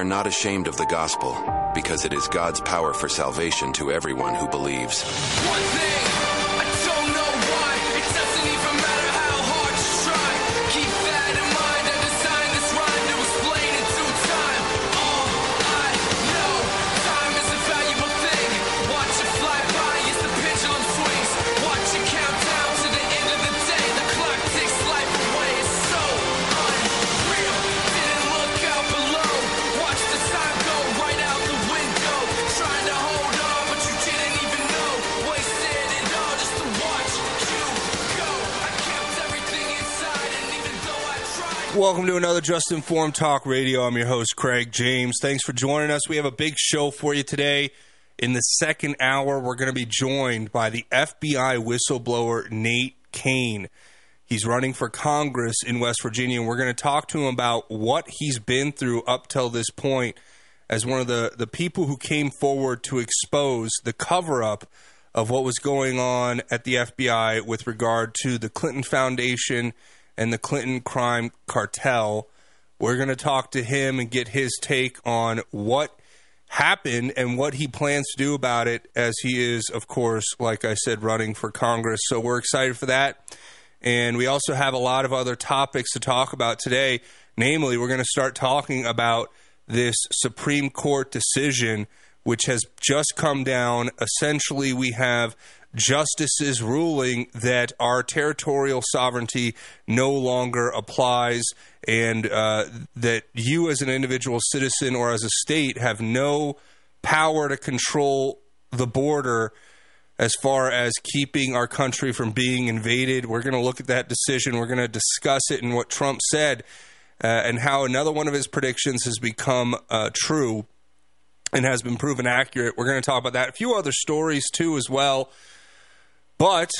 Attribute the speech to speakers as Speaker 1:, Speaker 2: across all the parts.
Speaker 1: are not ashamed of the gospel, because it is God's power for salvation to everyone who believes.
Speaker 2: Welcome to another Just Informed Talk Radio. I'm your host, Craig James. Thanks for joining us. We have a big show for you today. In the second hour, we're going to be joined by the FBI whistleblower, Nate Cain. He's running for Congress in West Virginia, and we're going to talk to him about what he's been through up till this point as one of the, the people who came forward to expose the cover up of what was going on at the FBI with regard to the Clinton Foundation and the Clinton crime cartel. We're going to talk to him and get his take on what happened and what he plans to do about it as he is, of course, like I said, running for Congress. So we're excited for that. And we also have a lot of other topics to talk about today. Namely, we're going to start talking about this Supreme Court decision, which has just come down. Essentially, we have justices ruling that our territorial sovereignty no longer applies and uh, that you, as an individual citizen or as a state, have no power to control the border as far as keeping our country from being invaded. We're going to look at that decision. We're going to discuss it and what Trump said uh, and how another one of his predictions has become uh, true and has been proven accurate. We're going to talk about that. A few other stories, too, as well. But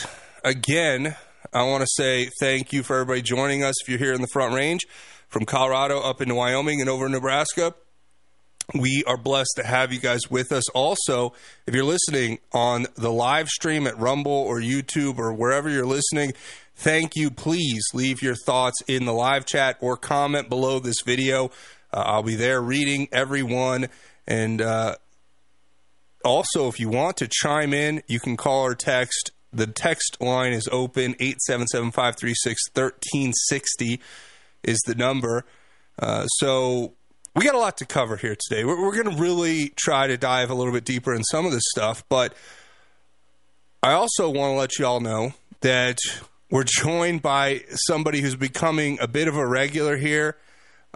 Speaker 2: again, I want to say thank you for everybody joining us. If you're here in the Front Range, from Colorado up into Wyoming and over Nebraska, we are blessed to have you guys with us. Also, if you're listening on the live stream at Rumble or YouTube or wherever you're listening, thank you. Please leave your thoughts in the live chat or comment below this video. Uh, I'll be there reading everyone. And uh, also, if you want to chime in, you can call or text. The text line is open 877 536 1360 is the number. Uh, so we got a lot to cover here today. We're, we're going to really try to dive a little bit deeper in some of this stuff, but I also want to let you all know that we're joined by somebody who's becoming a bit of a regular here.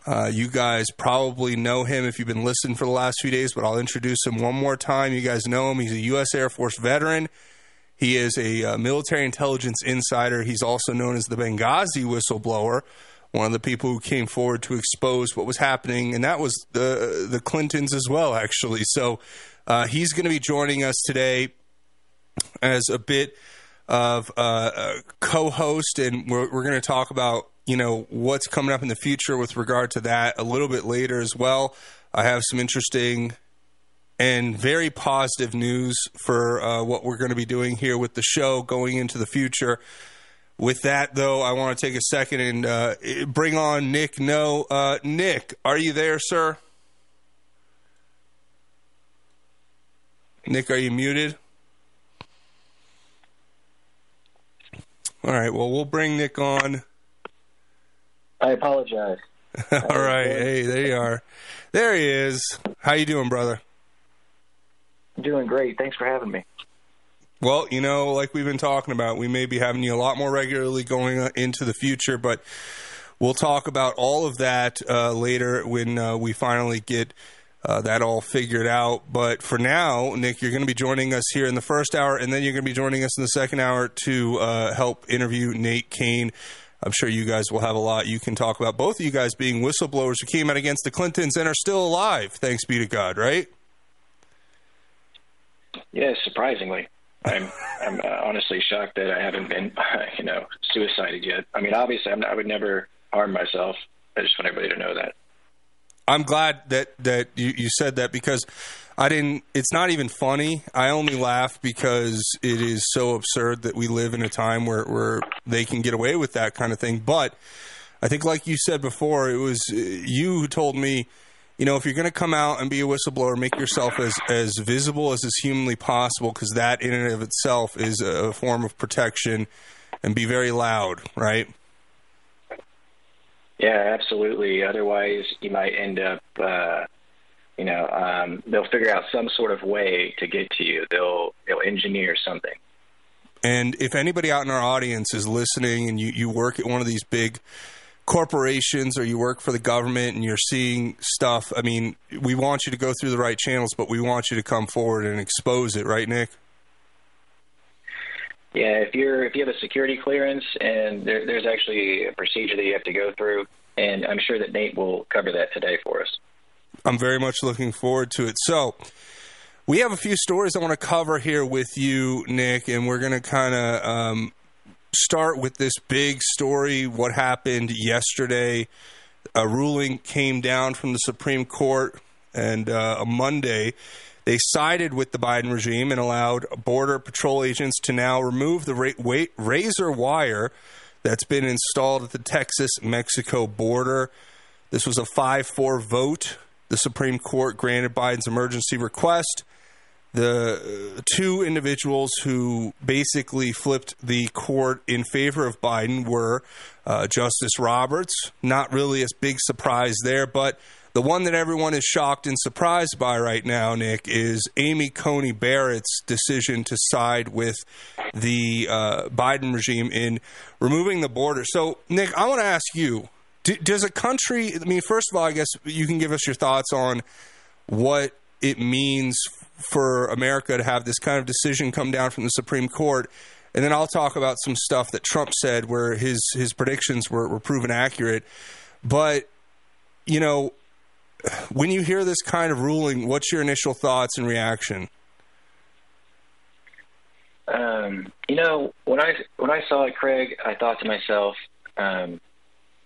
Speaker 2: Uh, you guys probably know him if you've been listening for the last few days, but I'll introduce him one more time. You guys know him. He's a U.S. Air Force veteran. He is a uh, military intelligence insider. He's also known as the Benghazi whistleblower, one of the people who came forward to expose what was happening, and that was the the Clintons as well, actually. So uh, he's going to be joining us today as a bit of uh, a co-host, and we're, we're going to talk about you know what's coming up in the future with regard to that a little bit later as well. I have some interesting and very positive news for uh, what we're going to be doing here with the show going into the future. With that, though, I want to take a second and uh, bring on Nick. No, uh, Nick, are you there, sir? Nick, are you muted? All right. Well, we'll bring Nick on.
Speaker 3: I apologize.
Speaker 2: All right. Hey, there you are. There he is. How you doing, brother?
Speaker 3: Doing great. Thanks for having me.
Speaker 2: Well, you know, like we've been talking about, we may be having you a lot more regularly going uh, into the future, but we'll talk about all of that uh, later when uh, we finally get uh, that all figured out. But for now, Nick, you're going to be joining us here in the first hour, and then you're going to be joining us in the second hour to uh, help interview Nate Cain. I'm sure you guys will have a lot you can talk about. Both of you guys being whistleblowers who came out against the Clintons and are still alive, thanks be to God, right?
Speaker 3: Yes, surprisingly. I'm I'm uh, honestly shocked that I haven't been, you know, suicided yet. I mean, obviously, I'm, I would never harm myself. I just want everybody to know that.
Speaker 2: I'm glad that that you, you said that because I didn't. It's not even funny. I only laugh because it is so absurd that we live in a time where where they can get away with that kind of thing. But I think, like you said before, it was uh, you who told me you know, if you're going to come out and be a whistleblower, make yourself as as visible as is humanly possible, because that in and of itself is a form of protection, and be very loud, right?
Speaker 3: Yeah, absolutely. Otherwise, you might end up, uh, you know, um, they'll figure out some sort of way to get to you. They'll they'll engineer something.
Speaker 2: And if anybody out in our audience is listening, and you you work at one of these big corporations or you work for the government and you're seeing stuff, I mean, we want you to go through the right channels, but we want you to come forward and expose it, right, Nick?
Speaker 3: Yeah, if you're if you have a security clearance and there, there's actually a procedure that you have to go through, and I'm sure that Nate will cover that today for us.
Speaker 2: I'm very much looking forward to it. So, we have a few stories I want to cover here with you, Nick, and we're going to kind of um, start with this big story what happened yesterday. A ruling came down from the Supreme Court, and uh, Monday they sided with the Biden regime and allowed Border Patrol agents to now remove the ra- razor wire that's been installed at the Texas Mexico border. This was a 5 4 vote. The Supreme Court granted Biden's emergency request the two individuals who basically flipped the court in favor of Biden were uh, Justice Roberts. Not really a big surprise there, but the one that everyone is shocked and surprised by right now, Nick, is Amy Coney Barrett's decision to side with the uh, Biden regime in removing the border. So, Nick, I want to ask you does a country, I mean, first of all, I guess you can give us your thoughts on what it means for America to have this kind of decision come down from the Supreme Court. And then I'll talk about some stuff that Trump said where his his predictions were, were proven accurate. But, you know, when you hear this kind of ruling, what's your initial thoughts and reaction?
Speaker 3: Um, you know, when I when I saw it, Craig, I thought to myself, um,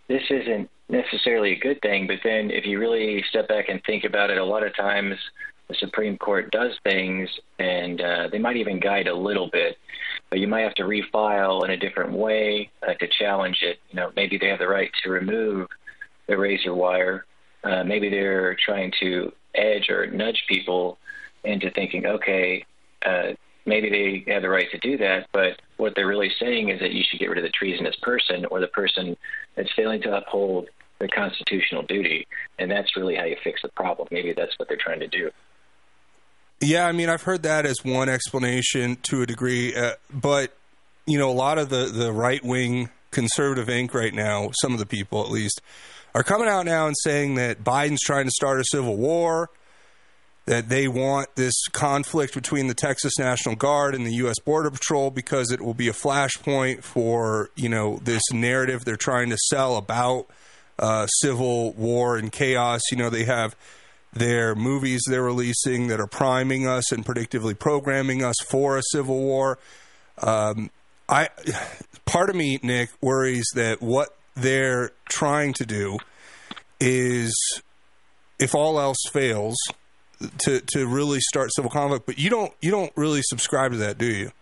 Speaker 3: this isn't necessarily a good thing. But then, if you really step back and think about it, a lot of times the Supreme Court does things, and uh, they might even guide a little bit, but you might have to refile in a different way uh, to challenge it. You know, maybe they have the right to remove the razor wire. Uh, maybe they're trying to edge or nudge people into thinking, okay, uh, maybe they have the right to do that, but what they're really saying is that you should get rid of the treasonous person or the person that's failing to uphold the constitutional duty, and that's really how you fix the problem. Maybe that's what they're trying to do.
Speaker 2: Yeah, I mean, I've heard that as one explanation to a degree, uh, but you know, a lot of the the right wing conservative ink right now, some of the people at least, are coming out now and saying that Biden's trying to start a civil war, that they want this conflict between the Texas National Guard and the U.S. Border Patrol because it will be a flashpoint for you know this narrative they're trying to sell about uh, civil war and chaos. You know, they have their movies they're releasing that are priming us and predictively programming us for a civil war. Um, I part of me, Nick, worries that what they're trying to do is, if all else fails, to to really start civil conflict. But you don't you don't really subscribe to that, do you?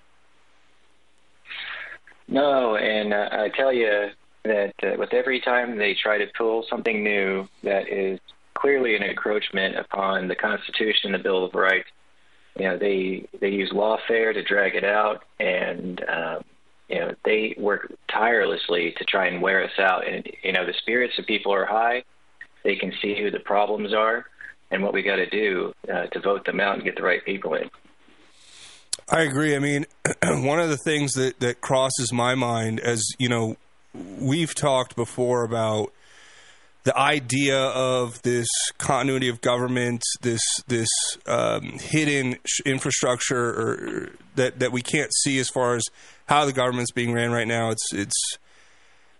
Speaker 3: No, and uh, I tell you that uh, with every time they try to pull something new that is clearly an encroachment upon the Constitution, the Bill of Rights. You know, they they use lawfare to drag it out, and um, you know they work tirelessly to try and wear us out. And you know, the spirits of people are high; they can see who the problems are and what we got to do uh, to vote them out and get the right people in.
Speaker 2: I agree. I mean, one of the things that that crosses my mind, as you know, we've talked before about the idea of this continuity of government, this this um, hidden infrastructure, or that that we can't see as far as how the government's being ran right now. It's it's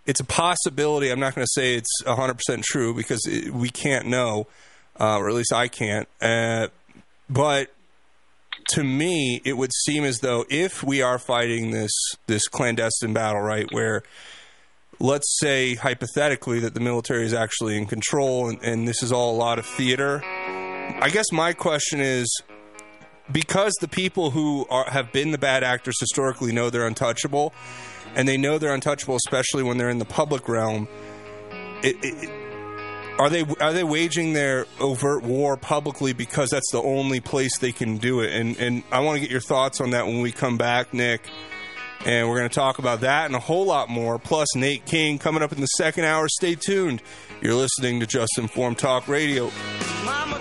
Speaker 2: it's a possibility. I'm not going to say it's 100 percent true because it, we can't know, uh, or at least I can't. Uh, but to me, it would seem as though if we are fighting this this clandestine battle, right, where let's say hypothetically that the military is actually in control and, and, this is all a lot of theater. I guess my question is because the people who are, have been the bad actors historically know they're untouchable, and they know they're untouchable, especially when they're in the public realm. It, it, Are they are they waging their overt war publicly because that's the only place they can do it? And and I want to get your thoughts on that when we come back, Nick. And we're going to talk about that and a whole lot more. Plus Nate King coming up in the second hour. Stay tuned. You're listening to Just Informed Talk Radio.
Speaker 4: Mama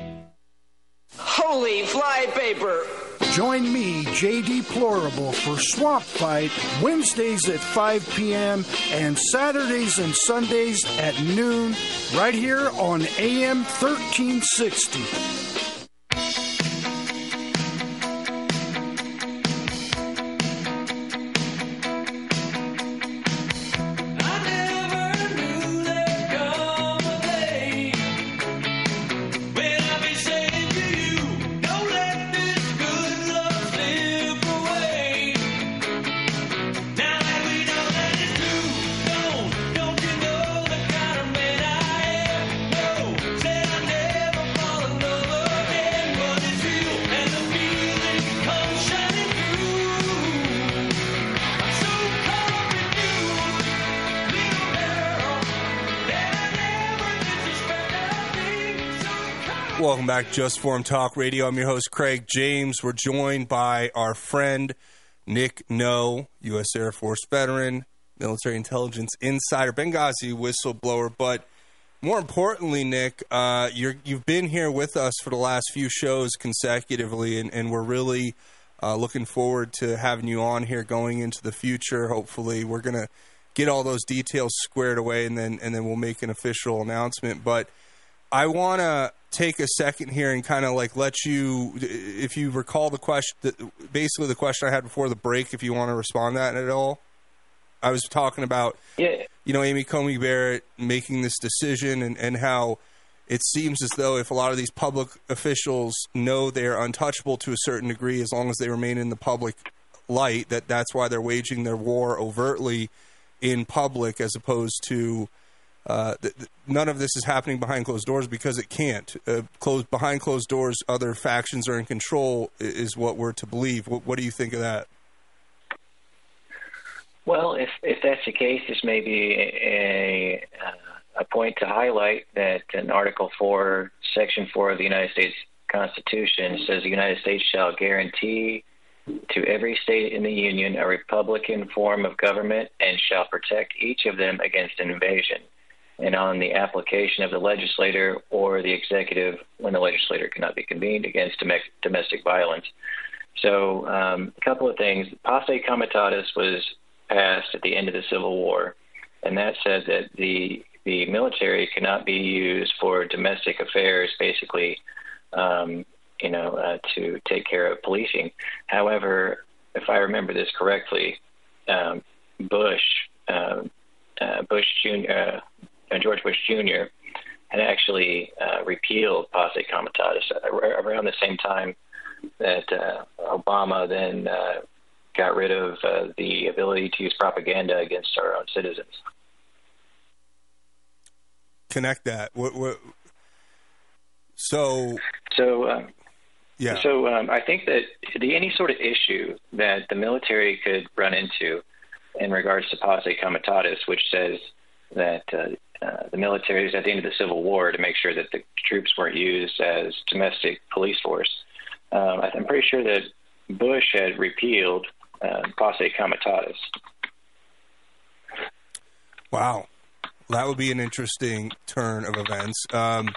Speaker 4: Holy flypaper!
Speaker 5: Join me, JD Plorable, for Swamp Fight Wednesdays at 5 p.m. and Saturdays and Sundays at noon, right here on AM 1360.
Speaker 2: Back, Just Form Talk Radio. I'm your host, Craig James. We're joined by our friend Nick No, U.S. Air Force veteran, military intelligence insider, Benghazi whistleblower. But more importantly, Nick, uh, you're, you've been here with us for the last few shows consecutively, and, and we're really uh, looking forward to having you on here going into the future. Hopefully, we're going to get all those details squared away, and then and then we'll make an official announcement. But I want to take a second here and kind of like let you, if you recall the question, basically the question I had before the break, if you want to respond to that at all. I was talking about,
Speaker 3: Yeah.
Speaker 2: you know, Amy Coney Barrett making this decision and, and how it seems as though if a lot of these public officials know they're untouchable to a certain degree, as long as they remain in the public light, that that's why they're waging their war overtly in public as opposed to uh, th- th- none of this is happening behind closed doors because it can't. Uh, closed behind closed doors, other factions are in control. Is what we're to believe. What, what do you think of that?
Speaker 3: Well, if if that's the case, this may be a a point to highlight that in Article Four, Section Four of the United States Constitution says the United States shall guarantee to every state in the Union a republican form of government and shall protect each of them against invasion and on the application of the legislator or the executive when the legislator cannot be convened against domestic violence. So, um, a couple of things. Posse Comitatus was passed at the end of the Civil War, and that said that the the military cannot be used for domestic affairs, basically, um, you know, uh, to take care of policing. However, if I remember this correctly, um, Bush, uh, uh, Bush Jr., uh, George Bush Jr. had actually uh, repealed posse comitatus around the same time that uh, Obama then uh, got rid of uh, the ability to use propaganda against our own citizens.
Speaker 2: Connect that. What, what, so
Speaker 3: So, um,
Speaker 2: yeah.
Speaker 3: So um, I think that the any sort of issue that the military could run into in regards to posse comitatus, which says that uh, uh, the military is at the end of the Civil War to make sure that the troops weren't used as domestic police force. Um, I'm pretty sure that Bush had repealed uh, posse comitatus.
Speaker 2: Wow, that would be an interesting turn of events. Um,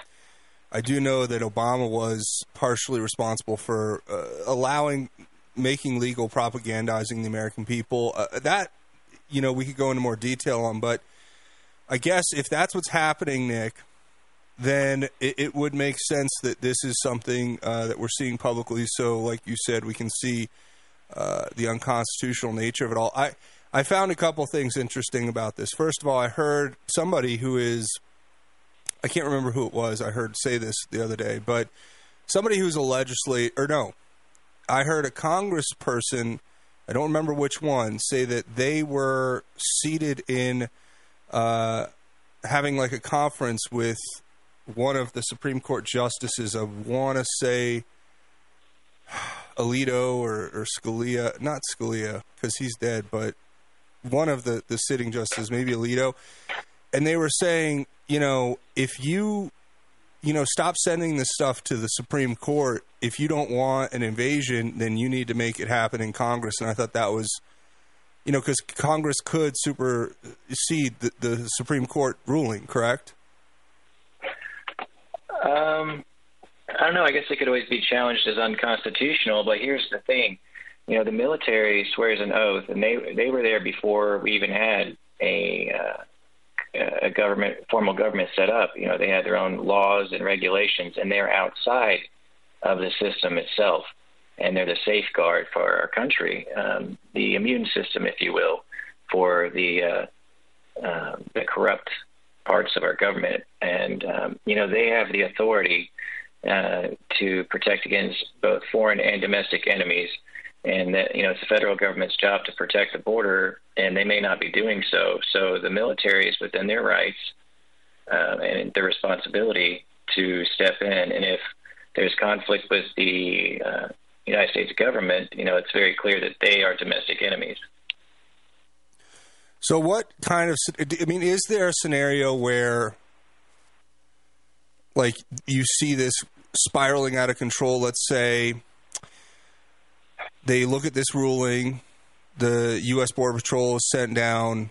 Speaker 2: I do know that Obama was partially responsible for uh, allowing, making legal propagandizing the American people. Uh, that, you know, we could go into more detail on, but I guess if that's what's happening, Nick, then it, it would make sense that this is something uh, that we're seeing publicly. So, like you said, we can see uh, the unconstitutional nature of it all. I I found a couple things interesting about this. First of all, I heard somebody who is, I can't remember who it was, I heard say this the other day, but somebody who's a legislator, or no, I heard a congressperson, I don't remember which one, say that they were seated in uh, having like a conference with one of the Supreme Court justices. I want to say Alito or, or Scalia, not Scalia because he's dead, but one of the, the sitting justices, maybe Alito. And they were saying, you know, if you, you know, stop sending this stuff to the Supreme Court, if you don't want an invasion, then you need to make it happen in Congress. And I thought that was, you know, because Congress could supersede the, the Supreme Court ruling, correct?
Speaker 3: Um, I don't know. I guess it could always be challenged as unconstitutional. But here's the thing: you know, the military swears an oath, and they they were there before we even had a uh, a government formal government set up. You know, they had their own laws and regulations, and they're outside of the system itself, and they're the safeguard for our country, um, the immune system, if you will, for the uh, uh, the corrupt parts of our government, and um, you know they have the authority uh, to protect against both foreign and domestic enemies, and that you know it's the federal government's job to protect the border, and they may not be doing so. So the military is within their rights uh, and their responsibility to step in, and if there's conflict with the uh, United States government, you know it's very clear that they are domestic enemies.
Speaker 2: So, what kind of? I mean, is there a scenario where, like, you see this spiraling out of control? Let's say they look at this ruling, the U.S. Border Patrol is sent down.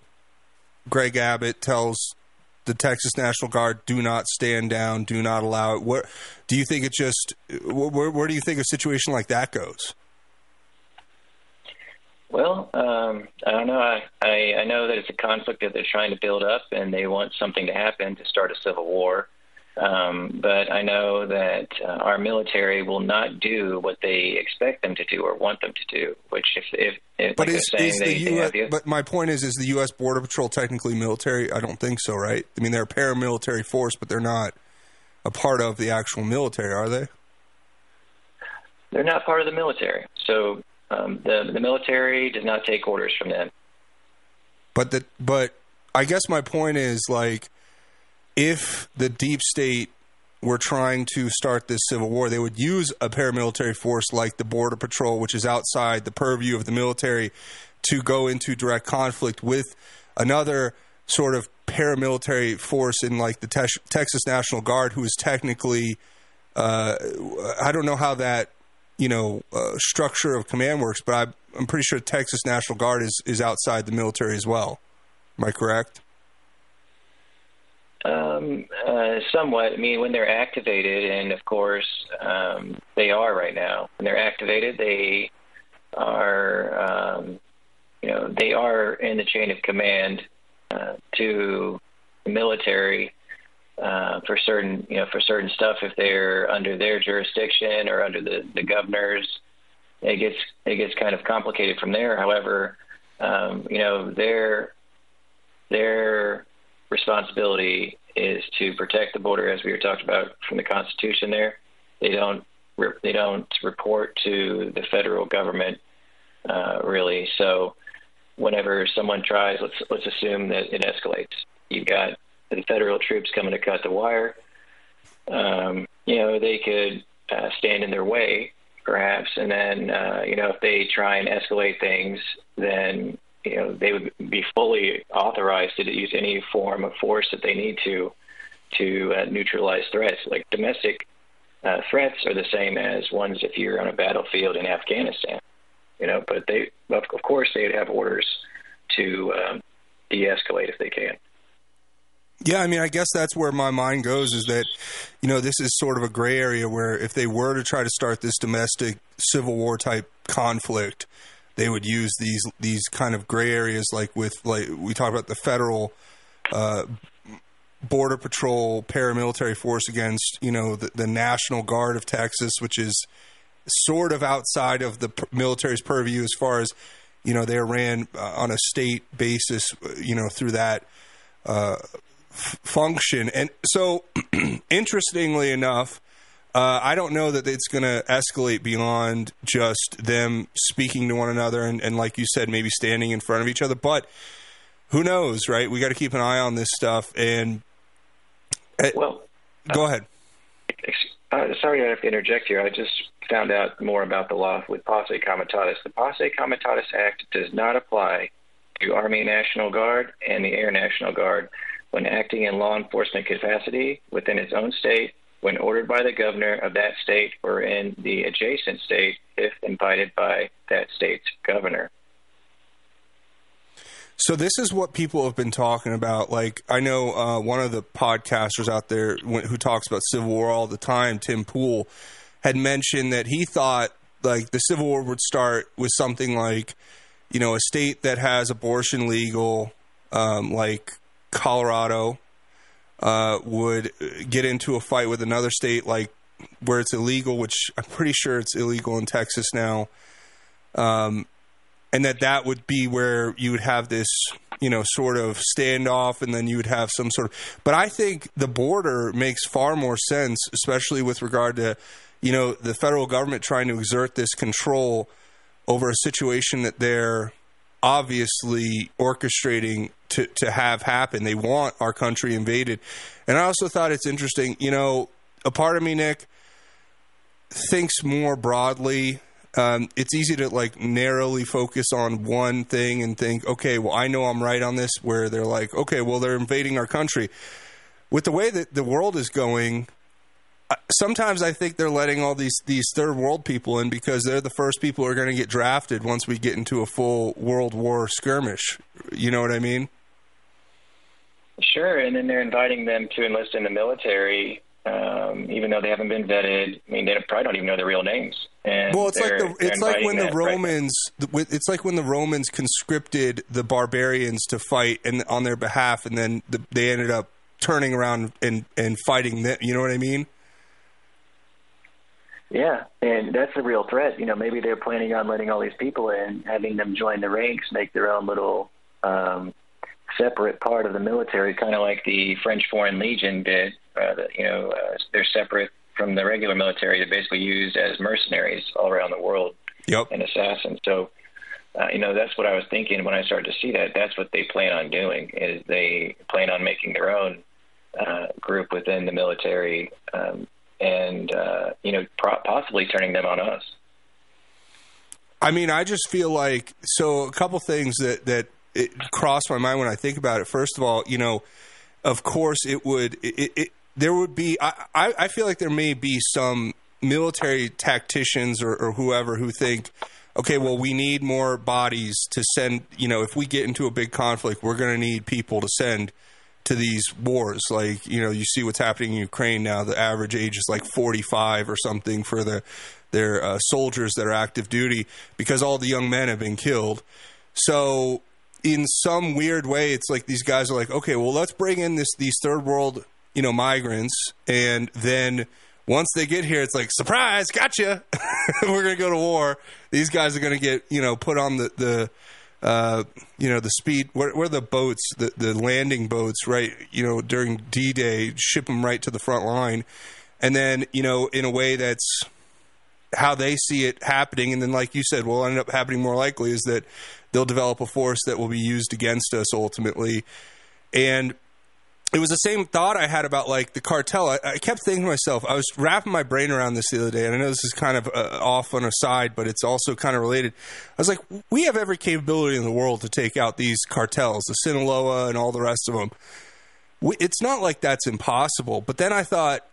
Speaker 2: Greg Abbott tells the Texas National Guard, "Do not stand down. Do not allow it." What do you think? It just where, where do you think a situation like that goes?
Speaker 3: Well, um, I don't know. I, I, I know that it's a conflict that they're trying to build up, and they want something to happen to start a civil war. Um, but I know that uh, our military will not do what they expect them to do or want them to do. Which, if, if, if
Speaker 2: But
Speaker 3: like
Speaker 2: is, is the
Speaker 3: they, they
Speaker 2: U.S.
Speaker 3: the,
Speaker 2: But my point is, is the U.S. Border Patrol technically military? I don't think so, right? I mean, they're a paramilitary force, but they're not a part of the actual military, are they?
Speaker 3: they're not part of the military. So um, the the military does not take orders from them.
Speaker 2: But the but I guess my point is like if the deep state were trying to start this civil war, they would use a paramilitary force like the border patrol, which is outside the purview of the military, to go into direct conflict with another sort of paramilitary force in like the Tex Texas National Guard, who is technically uh, I don't know how that you know uh, structure of command works, but I, I'm pretty sure Texas National Guard is is outside the military as well. Am I correct?
Speaker 3: Um, uh, somewhat. I mean, when they're activated, and of course um, they are right now. When they're activated, they are, um, you know, they are in the chain of command uh, to the military uh, for certain, you know, for certain stuff. If they're under their jurisdiction or under the the governors, it gets it gets kind of complicated from there. However, um, you know, their their responsibility is to protect the border, as we were talking about from the Constitution. There, they don't they don't report to the federal government uh, really. So, whenever someone tries, let's let's assume that it escalates. You've got the federal troops coming to cut the wire. Um, you know, they could uh, stand in their way, perhaps, and then uh, you know if they try and escalate things, then you know they would be fully authorized to use any form of force that they need to to uh, neutralize threats. Like domestic uh, threats are the same as ones if you're on a battlefield in Afghanistan. You know, but they of course they'd have orders to um, de-escalate if they can.
Speaker 2: Yeah, I mean, I guess that's where my mind goes is that, you know, this is sort of a gray area where if they were to try to start this domestic civil war type conflict, they would use these these kind of gray areas, like with like we talked about the federal uh, border patrol paramilitary force against you know the, the National Guard of Texas, which is sort of outside of the military's purview as far as you know, they're ran uh, on a state basis, uh, you know, through that uh, f- function. And so, interestingly enough, uh, I don't know that it's going to escalate beyond just them speaking to one another and, and, like you said, maybe standing in front of each other. But who knows, right? We got to keep an eye on this stuff. And uh,
Speaker 3: Well,
Speaker 2: go ahead.
Speaker 3: uh, sorry I have to interject here. I just found out more about the law with Posse Comitatus. The Posse Comitatus Act does not apply to Army National Guard and the Air National Guard when acting in law enforcement capacity within its own state, when ordered by the governor of that state or in the adjacent state, if invited by that state's governor.
Speaker 2: So this is what people have been talking about. Like I know uh, one of the podcasters out there who talks about Civil War all the time, Tim Pool, had mentioned that he thought like the Civil War would start with something like, you know, a state that has abortion legal, um, like Colorado, uh, would get into a fight with another state like where it's illegal, which I'm pretty sure it's illegal in Texas now. Um, and that that would be where you would have this you know sort of standoff and then you would have some sort of but i think the border makes far more sense especially with regard to you know the federal government trying to exert this control over a situation that they're obviously orchestrating to, to have happen they want our country invaded and i also thought it's interesting you know a part of me nick thinks more broadly um, it's easy to like narrowly focus on one thing and think, okay, well, I know I'm right on this. Where they're like, okay, well, they're invading our country. With the way that the world is going, sometimes I think they're letting all these these third world people in because they're the first people who are going to get drafted once we get into a full world war skirmish. You know what I mean?
Speaker 3: Sure, and then they're inviting them to enlist in the military, um, even though they haven't been vetted. I mean, they probably don't even know their real names. And
Speaker 2: Well, it's like the, it's like when the
Speaker 3: that, right?
Speaker 2: Romans it's like when the Romans conscripted the barbarians to fight and on their behalf, and then the, they ended up turning around and and fighting them. You know what I mean?
Speaker 3: Yeah, and that's a real threat. You know, maybe they're planning on letting all these people in, having them join the ranks, make their own little um, separate part of the military, kind of like the French Foreign Legion did. Uh, that, you know, uh, they're separate from the regular military. They're basically used as mercenaries all around the world
Speaker 2: Yep.
Speaker 3: and assassins. So, uh, you know, that's what I was thinking when I started to see that. That's what they plan on doing. Is they plan on making their own uh, group within the military, um, and uh, you know, pro- possibly turning them on us.
Speaker 2: I mean, I just feel like so. A couple things that that it crossed my mind when I think about it. First of all, you know, of course, it would. It, it there would be. I, I feel like there may be some military tacticians or, or whoever who think, okay, well, we need more bodies to send. You know, if we get into a big conflict, we're going to need people to send to these wars. Like, you know, you see what's happening in Ukraine now. The average age is like 45 or something for the their uh, soldiers that are active duty because all the young men have been killed. So, in some weird way, it's like these guys are like, okay, well, let's bring in this these third world, you know, migrants, and then once they get here, it's like surprise, gotcha. We're gonna go to war. These guys are gonna get you know put on the the uh, you know the speed where, where the boats the, the landing boats right you know during d-day ship them right to the front line. And then you know in a way that's how they see it happening. And then like you said will end up happening more likely is that they'll develop a force that will be used against us ultimately. And it was the same thought I had about like the cartel. I, I kept thinking to myself, I was wrapping my brain around this the other day, and I know this is kind of uh, off on a side, but it's also kind of related. I was like, we have every capability in the world to take out these cartels, the Sinaloa and all the rest of them. We, it's not like that's impossible. But then I thought,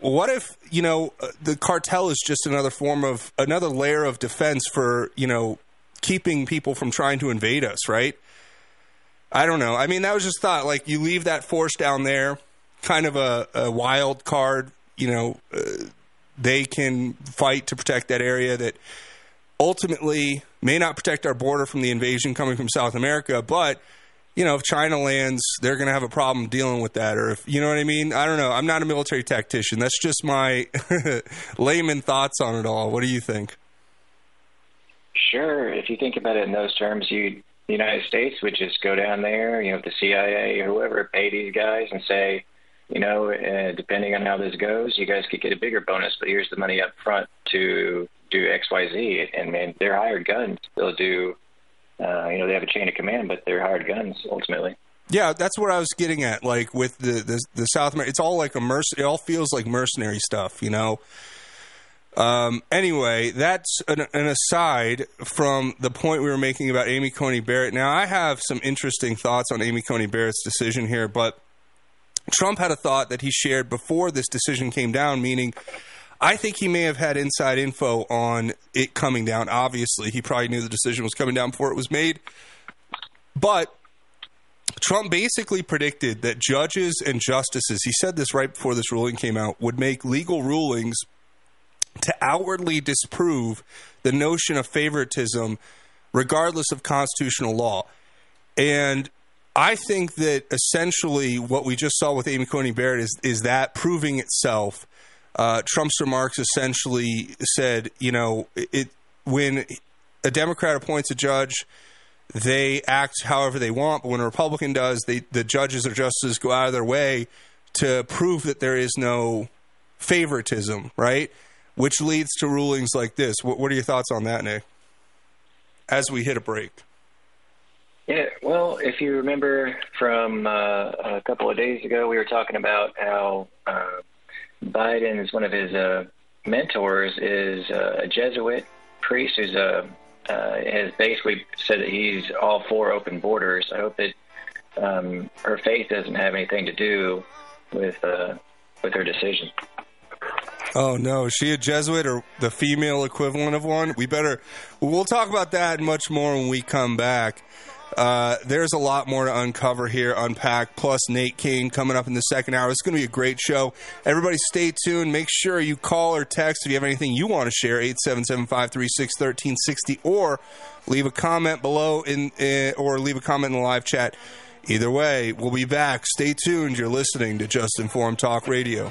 Speaker 2: what if you know uh, the cartel is just another form of another layer of defense for you know keeping people from trying to invade us, right? I don't know. I mean, that was just thought. Like you leave that force down there, kind of a, a wild card. You know, uh, they can fight to protect that area that ultimately may not protect our border from the invasion coming from South America, but you know, if China lands, they're going to have a problem dealing with that. Or if you know what I mean, I don't know. I'm not a military tactician. That's just my layman thoughts on it all. What do you think?
Speaker 3: Sure. If you think about it in those terms, you the United States would just go down there, you know, the CIA or whoever, pay these guys and say, you know, uh, depending on how this goes, you guys could get a bigger bonus, but here's the money up front to do X, Y, Z. And man, they're hired guns. They'll do, uh, you know, they have a chain of command, but they're hired guns ultimately.
Speaker 2: Yeah, that's what I was getting at. Like with the the, the South America, it's all like a merc. It all feels like mercenary stuff, you know. Um, anyway, that's an, an aside from the point we were making about Amy Coney Barrett. Now, I have some interesting thoughts on Amy Coney Barrett's decision here, but Trump had a thought that he shared before this decision came down, meaning I think he may have had inside info on it coming down. Obviously, he probably knew the decision was coming down before it was made. But Trump basically predicted that judges and justices, he said this right before this ruling came out, would make legal rulings to outwardly disprove the notion of favoritism regardless of constitutional law. And I think that essentially what we just saw with Amy Coney Barrett is is that proving itself. Uh, Trump's remarks essentially said, you know, it when a Democrat appoints a judge, they act however they want, but when a Republican does, they the judges or justices go out of their way to prove that there is no favoritism, right? Which leads to rulings like this. What, what are your thoughts on that, Nick? As we hit a break.
Speaker 3: Yeah, well, if you remember from uh, a couple of days ago, we were talking about how uh, Biden is one of his uh, mentors is uh, a Jesuit priest who's a uh, has basically said that he's all for open borders. I hope that um, her faith doesn't have anything to do with uh, with her decision.
Speaker 2: Oh no, is she a Jesuit or the female equivalent of one? We better. We'll talk about that much more when we come back. Uh, there's a lot more to uncover here, unpack. Plus Nate Cain coming up in the second hour. It's going to be a great show. Everybody, stay tuned. Make sure you call or text if you have anything you want to share. Eight seven seven five three six thirteen sixty, or leave a comment below in, uh, or leave a comment in the live chat. Either way, we'll be back. Stay tuned. You're listening to Just Informed Talk Radio.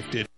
Speaker 2: protected.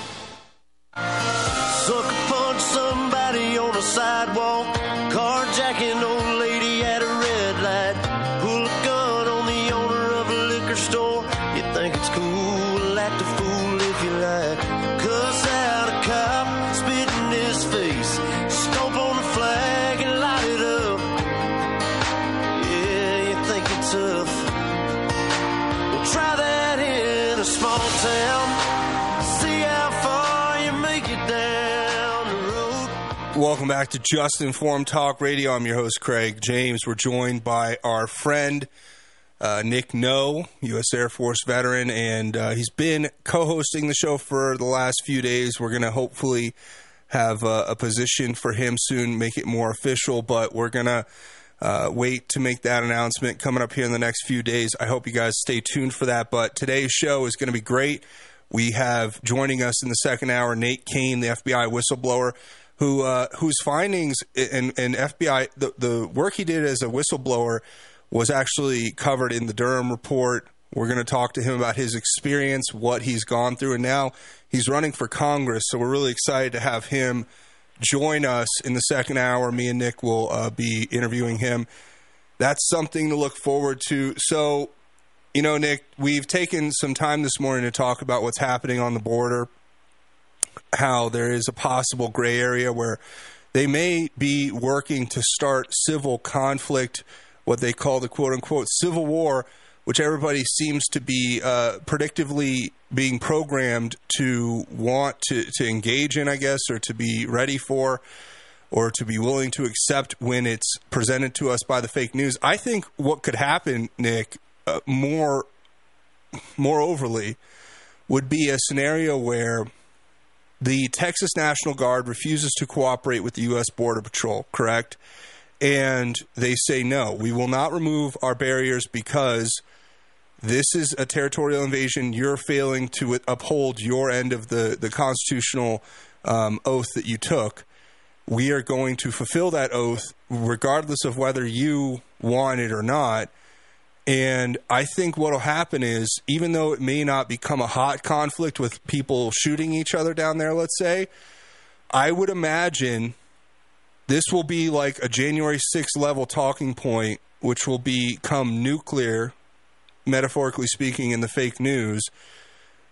Speaker 6: Somebody on the sidewalk. Carjacking old
Speaker 2: Welcome back to Just Informed Talk Radio. I'm your host, Craig James. We're joined by our friend, uh, Nick No, U.S. Air Force veteran, and uh, he's been co hosting the show for the last few days. We're going to hopefully have uh, a position for him soon, make it more official, but we're going to. Uh, wait to make that announcement coming up here in the next few days. I hope you guys stay tuned for that. But today's show is going to be great. We have joining us in the second hour Nate Cain, the FBI whistleblower, who uh, whose findings and, FBI the, the work he did as a whistleblower was actually covered in the Durham report. We're going to talk to him about his experience, what he's gone through, and now he's running for Congress. So we're really excited to have him join us in the second hour. Me and Nick will uh, be interviewing him. That's something to look forward to. So, you know, Nick, we've taken some time this morning to talk about what's happening on the border, how there is a possible gray area where they may be working to start civil conflict, what they call the quote unquote civil war, which everybody seems to be uh, predictively being programmed to want to, to engage in, I guess, or to be ready for, or to be willing to accept when it's presented to us by the fake news. I think what could happen, Nick, uh, more more overly, would be a scenario where the Texas National Guard refuses to cooperate with the U.S. Border Patrol, correct? And they say, no, we will not remove our barriers because this is a territorial invasion. You're failing to uphold your end of the, the constitutional um, oath that you took. We are going to fulfill that oath regardless of whether you want it or not. And I think what will happen is, even though it may not become a hot conflict with people shooting each other down there, let's say, I would imagine this will be like a January 6th level talking point, which will become nuclear, metaphorically speaking, in the fake news.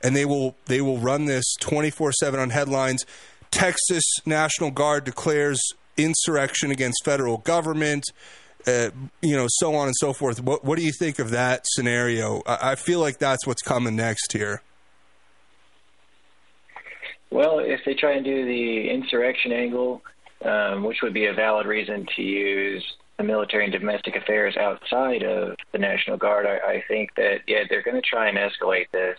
Speaker 2: And they will they will run this 24 7 on headlines. Texas National Guard declares insurrection against federal government uh, you know, so on and so forth. What what do you think of that scenario? I, I feel like that's what's coming next here.
Speaker 3: Well, if they try and do the insurrection angle, um, which would be a valid reason to use the military and domestic affairs outside of the National Guard, I, I think that yeah, they're going to try and escalate this.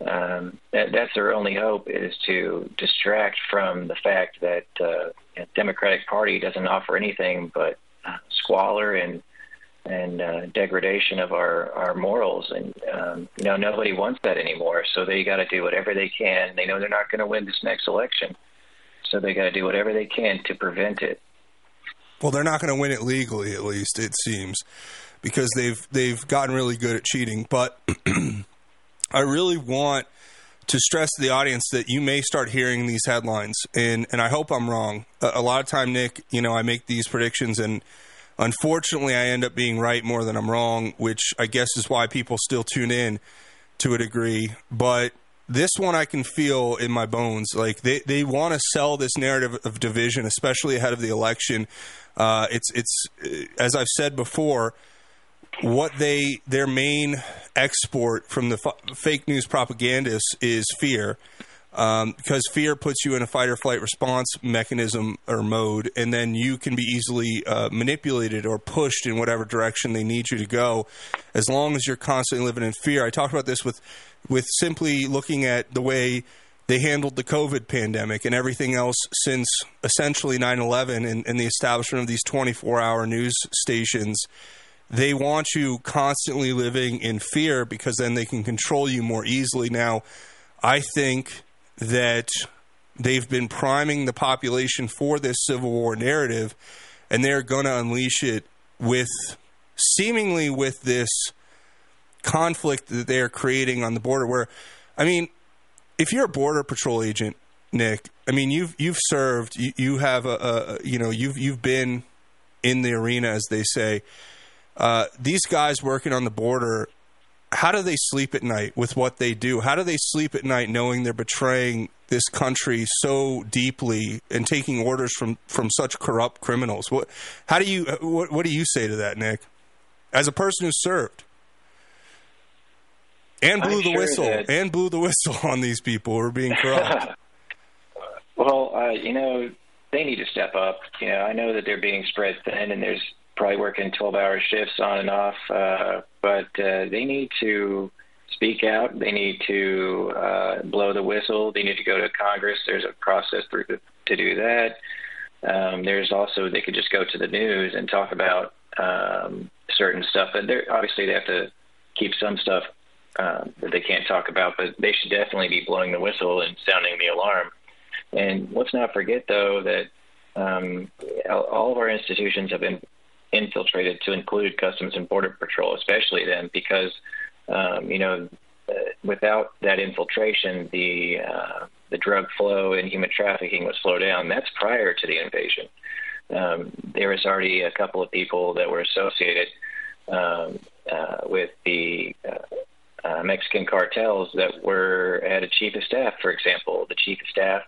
Speaker 3: Um, that, that's their only hope is to distract from the fact that uh, the Democratic Party doesn't offer anything but squalor and and uh, degradation of our our morals. And um, you know nobody wants that anymore. So they got to do whatever they can. They know they're not going to win this next election. So they got to do whatever they can to prevent it.
Speaker 2: Well they're not going to win it legally at least it seems because they've they've gotten really good at cheating. But I really want to stress to the audience that you may start hearing these headlines and and I hope I'm wrong a, a lot of time Nick you know I make these predictions and Unfortunately, I end up being right more than I'm wrong, which I guess is why people still tune in to a degree. But this one I can feel in my bones. Like they, they want to sell this narrative of division, especially ahead of the election. Uh, it's it's as I've said before, what they their main export from the f- fake news propagandists is fear um, because fear puts you in a fight or flight response mechanism or mode, and then you can be easily uh, manipulated or pushed in whatever direction they need you to go, as long as you're constantly living in fear. I talked about this with with simply looking at the way they handled the COVID pandemic and everything else since essentially 9 11 and, and the establishment of these 24 hour news stations. They want you constantly living in fear because then they can control you more easily. Now, I think that they've been priming the population for this Civil War narrative, and they're going to unleash it with seemingly with this conflict that they're creating on the border. Where, I mean, if you're a border patrol agent, Nick, I mean you've you've served, you, you have a, a, you know you've you've been in the arena as they say. Uh, these guys working on the border how do they sleep at night with what they do? How do they sleep at night knowing they're betraying this country so deeply and taking orders from from such corrupt criminals? What how do you what, what do you say to that, Nick? As a person who served and blew
Speaker 3: I'm
Speaker 2: the
Speaker 3: sure
Speaker 2: whistle
Speaker 3: that-
Speaker 2: and blew the whistle on these people who are being corrupt.
Speaker 3: well, uh, you know, they need to step up. You know, I know that they're being spread thin, and there's probably working 12-hour shifts on and off, uh, but uh, they need to speak out. They need to uh, blow the whistle. They need to go to Congress. There's a process through to, do that. Um, there's also they could just go to the news and talk about um, certain stuff, but obviously they have to keep some stuff uh, that they can't talk about. But they should definitely be blowing the whistle and sounding the alarm. And let's not forget, though, that um, all of our institutions have been infiltrated to include Customs and Border Patrol, especially then, because um, you know uh, without that infiltration, the uh, the drug flow and human trafficking would slow down. That's prior to the invasion. Um, there was already a couple of people that were associated um, uh, with the uh, uh, Mexican cartels that were at a chief of staff, for example. The chief of staff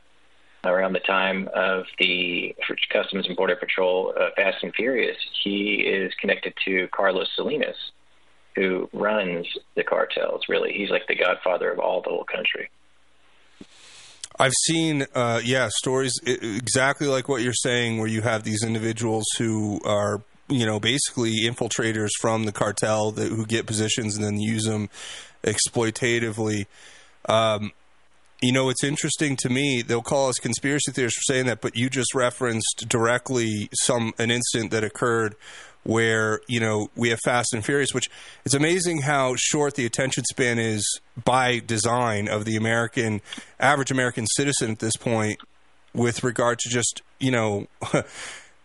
Speaker 3: around the time of the Customs and Border Patrol uh, Fast and Furious, he is connected to Carlos Salinas, who runs the cartels. Really, he's like the godfather of all the whole country.
Speaker 2: I've seen, uh, yeah, stories exactly like what you're saying, where you have these individuals who are, you know, basically infiltrators from the cartel that who get positions and then use them exploitatively. Um, you know, it's interesting to me. They'll call us conspiracy theorists for saying that, but you just referenced directly some an incident that occurred where you know we have Fast and Furious, which it's amazing how short the attention span is by design of the American average American citizen at this point, with regard to just you know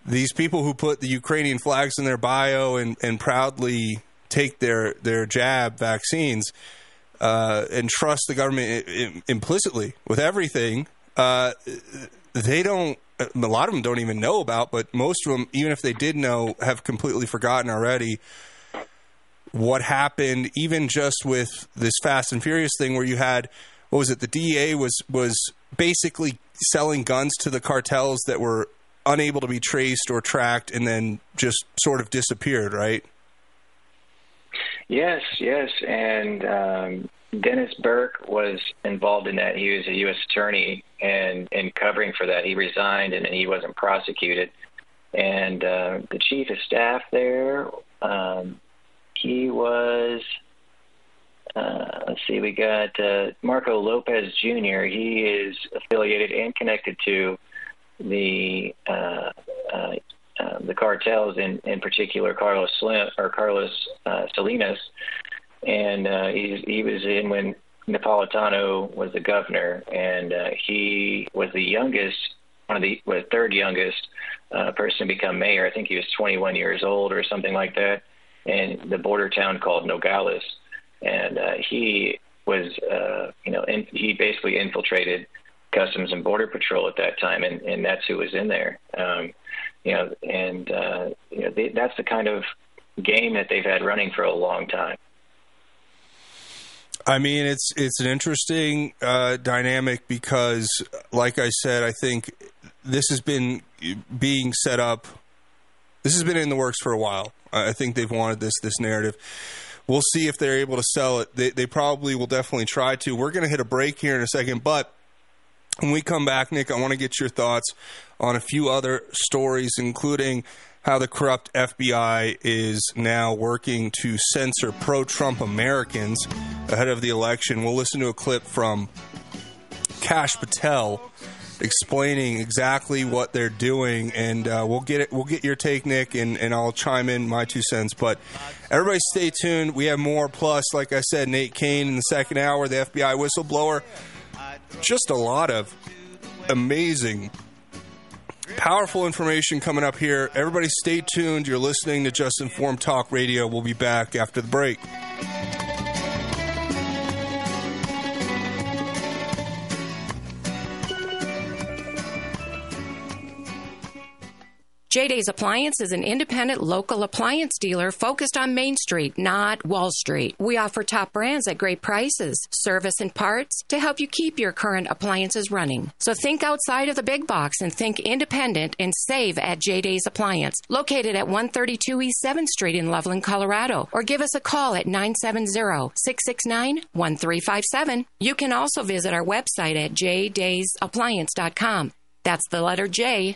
Speaker 2: these people who put the Ukrainian flags in their bio and and proudly take their their jab vaccines uh, and trust the government implicitly with everything. Uh, they don't a lot of them don't even know about, but most of them, even if they did know, have completely forgotten already what happened. Even just with this Fast and Furious thing, where you had what was it? The DEA was was basically selling guns to the cartels that were unable to be traced or tracked, and then just sort of disappeared, right?
Speaker 3: Yes, yes, and um, Dennis Burke was involved in that. He was a U.S. attorney, and in covering for that, he resigned and he wasn't prosecuted. And uh, the chief of staff there, um, he was. Uh, let's see, we got uh, Marco Lopez Jr. He is affiliated and connected to the uh, uh, the cartels, in in particular Carlos Slim or Carlos uh, Salinas and uh, he he was in when Napolitano was the governor, and uh, he was the youngest, one of the was third youngest uh, person to become mayor. I think he was 21 years old or something like that, in the border town called Nogales, and uh, he was, uh, you know, in, he basically infiltrated Customs and Border Patrol at that time, and, and that's who was in there. Um, you know, and uh, you know, they, that's the kind of game that they've had running for a long time.
Speaker 2: I mean, it's it's an interesting uh, dynamic because, like I said, I think this has been being set up. This has been in the works for a while. I think they've wanted this this narrative. We'll see if they're able to sell it. They, they probably will definitely try to. We're going to hit a break here in a second, but when we come back, Nick, I want to get your thoughts on a few other stories, including how the corrupt FBI is now working to censor pro Trump Americans ahead of the election. We'll listen to a clip from Kash Patel explaining exactly what they're doing, and uh, we'll get it. We'll get your take, Nick, and, and I'll chime in my two cents. But everybody, stay tuned. We have more. Plus, like I said, Nate Cain in the second hour, the FBI whistleblower. Just a lot of amazing Powerful information coming up here. Everybody stay tuned. You're listening to Just Informed Talk Radio. We'll be back after the break.
Speaker 7: J Day's Appliance is an independent local appliance dealer focused on Main Street, not Wall Street. We offer top brands at great prices, service and parts to help you keep your current appliances running. So think outside of the big box and think independent and save at J Day's Appliance, located at 132 East 7th Street in Loveland, Colorado, or give us a call at 970-669-1357. You can also visit our website at jdaysappliance.com. That's the letter J,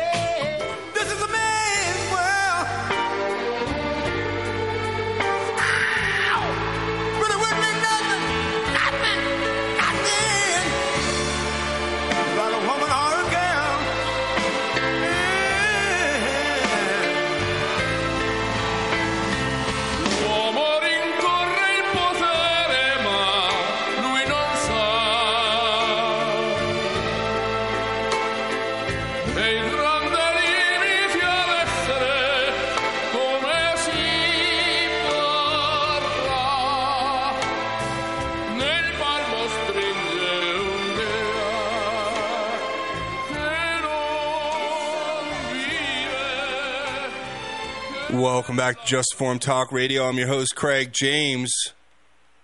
Speaker 2: Welcome back to Just Informed Talk Radio. I'm your host Craig James.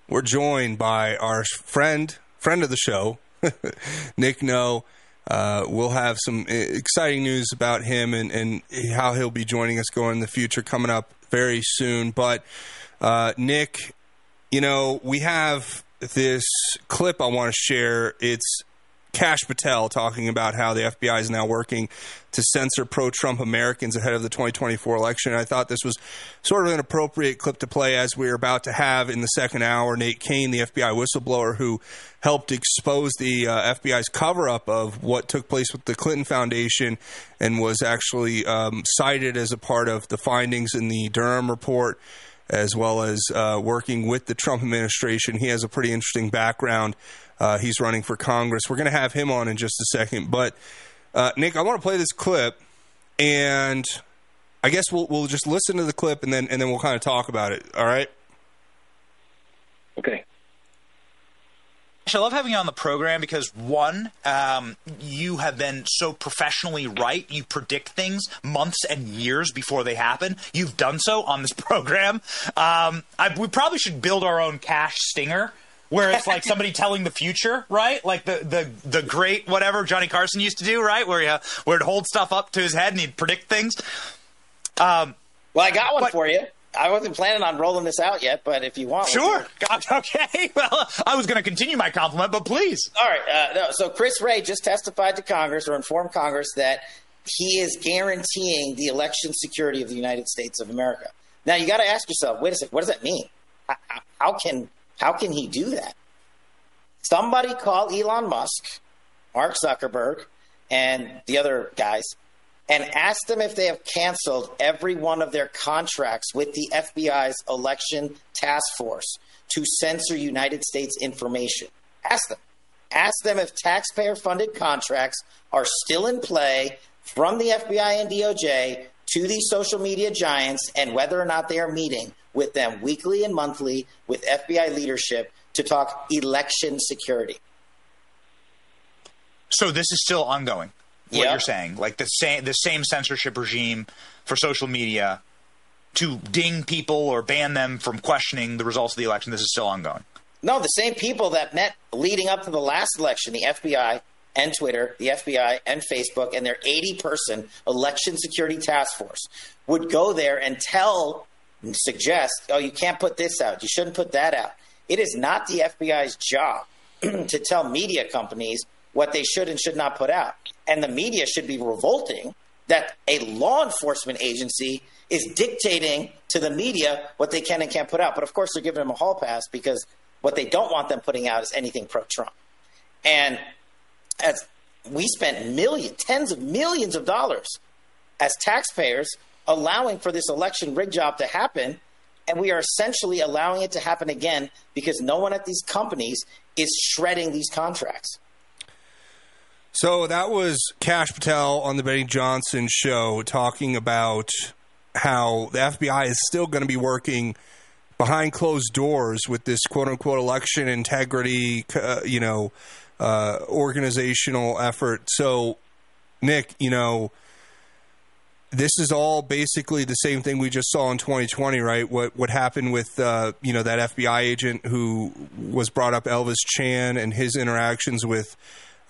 Speaker 2: We're joined by our friend, friend of the show, Nick No. Uh, we'll have some uh, exciting news about him and, and how he'll be joining us going in the future coming up very soon. But uh, Nick, you know, we have this clip I want to share. It's Kash Patel talking about how the FBI is now working to censor pro Trump Americans ahead of the 2024 election. I thought this was sort of an appropriate clip to play as we're about to have in the second hour Nate Cain, the FBI whistleblower who helped expose the uh, FBI's cover up of what took place with the Clinton Foundation and was actually um, cited as a part of the findings in the Durham report as well as uh, working with the Trump administration. He has a pretty interesting background. Uh, he's running for Congress. We're going to have him on in just a second. But, uh, Nick, I want to play this clip, and I guess we'll, we'll just listen to the clip and then, and then we'll kind of talk about it. All right?
Speaker 3: Okay.
Speaker 8: I love having you on the program because one, um, you have been so professionally right. You predict things months and years before they happen. You've done so on this program. Um, I, we probably should build our own cash stinger. Where it's like somebody telling the future, right? Like the, the, the great whatever Johnny Carson used to do, right? Where he where he'd hold stuff up to his head and he'd predict things. Um,
Speaker 9: well, I got one for you. I wasn't planning on rolling this out yet, but if you want,
Speaker 8: Sure. God, okay. Well, I was going to continue my compliment, but please.
Speaker 9: All right. Uh, no, so Chris Wray just testified to Congress or informed Congress that he is guaranteeing the election security of the United States of America. Now you got to ask yourself, wait a second, what does that mean? How, how can how can he do that? Somebody call Elon Musk, Mark Zuckerberg, and the other guys and ask them if they have canceled every one of their contracts with the FBI's election task force to censor United States information. Ask them. Ask them if taxpayer funded contracts are still in play from the FBI and DOJ to these social media giants and whether or not they are meeting with them weekly and monthly with FBI leadership to talk election security.
Speaker 8: So this is still ongoing. What
Speaker 9: Yep.
Speaker 8: you're saying, like the same the same censorship regime for social media to ding people or ban them from questioning the results of the election. This is still ongoing.
Speaker 9: No, the same people that met leading up to the last election, the FBI and Twitter, the FBI and Facebook, and their 80 person election security task force would go there and tell, suggest, oh, you can't put this out. You shouldn't put that out. It is not the FBI's job to tell media companies what they should and should not put out. And the media should be revolting that a law enforcement agency is dictating to the media what they can and can't put out. But of course, they're giving them a hall pass because what they don't want them putting out is anything pro Trump. And as we spent millions, tens of millions of dollars as taxpayers allowing for this election rig job to happen, and we are essentially allowing it to happen again because no one at these companies is shredding these contracts.
Speaker 2: So that was Kash Patel on the Benny Johnson show talking about how the FBI is still going to be working behind closed doors with this quote unquote election integrity, uh, you know, uh, organizational effort. So, Nick, you know, this is all basically the same thing we just saw in 2020, right? What what happened with uh, you know that FBI agent who was brought up, Elvis Chan, and his interactions with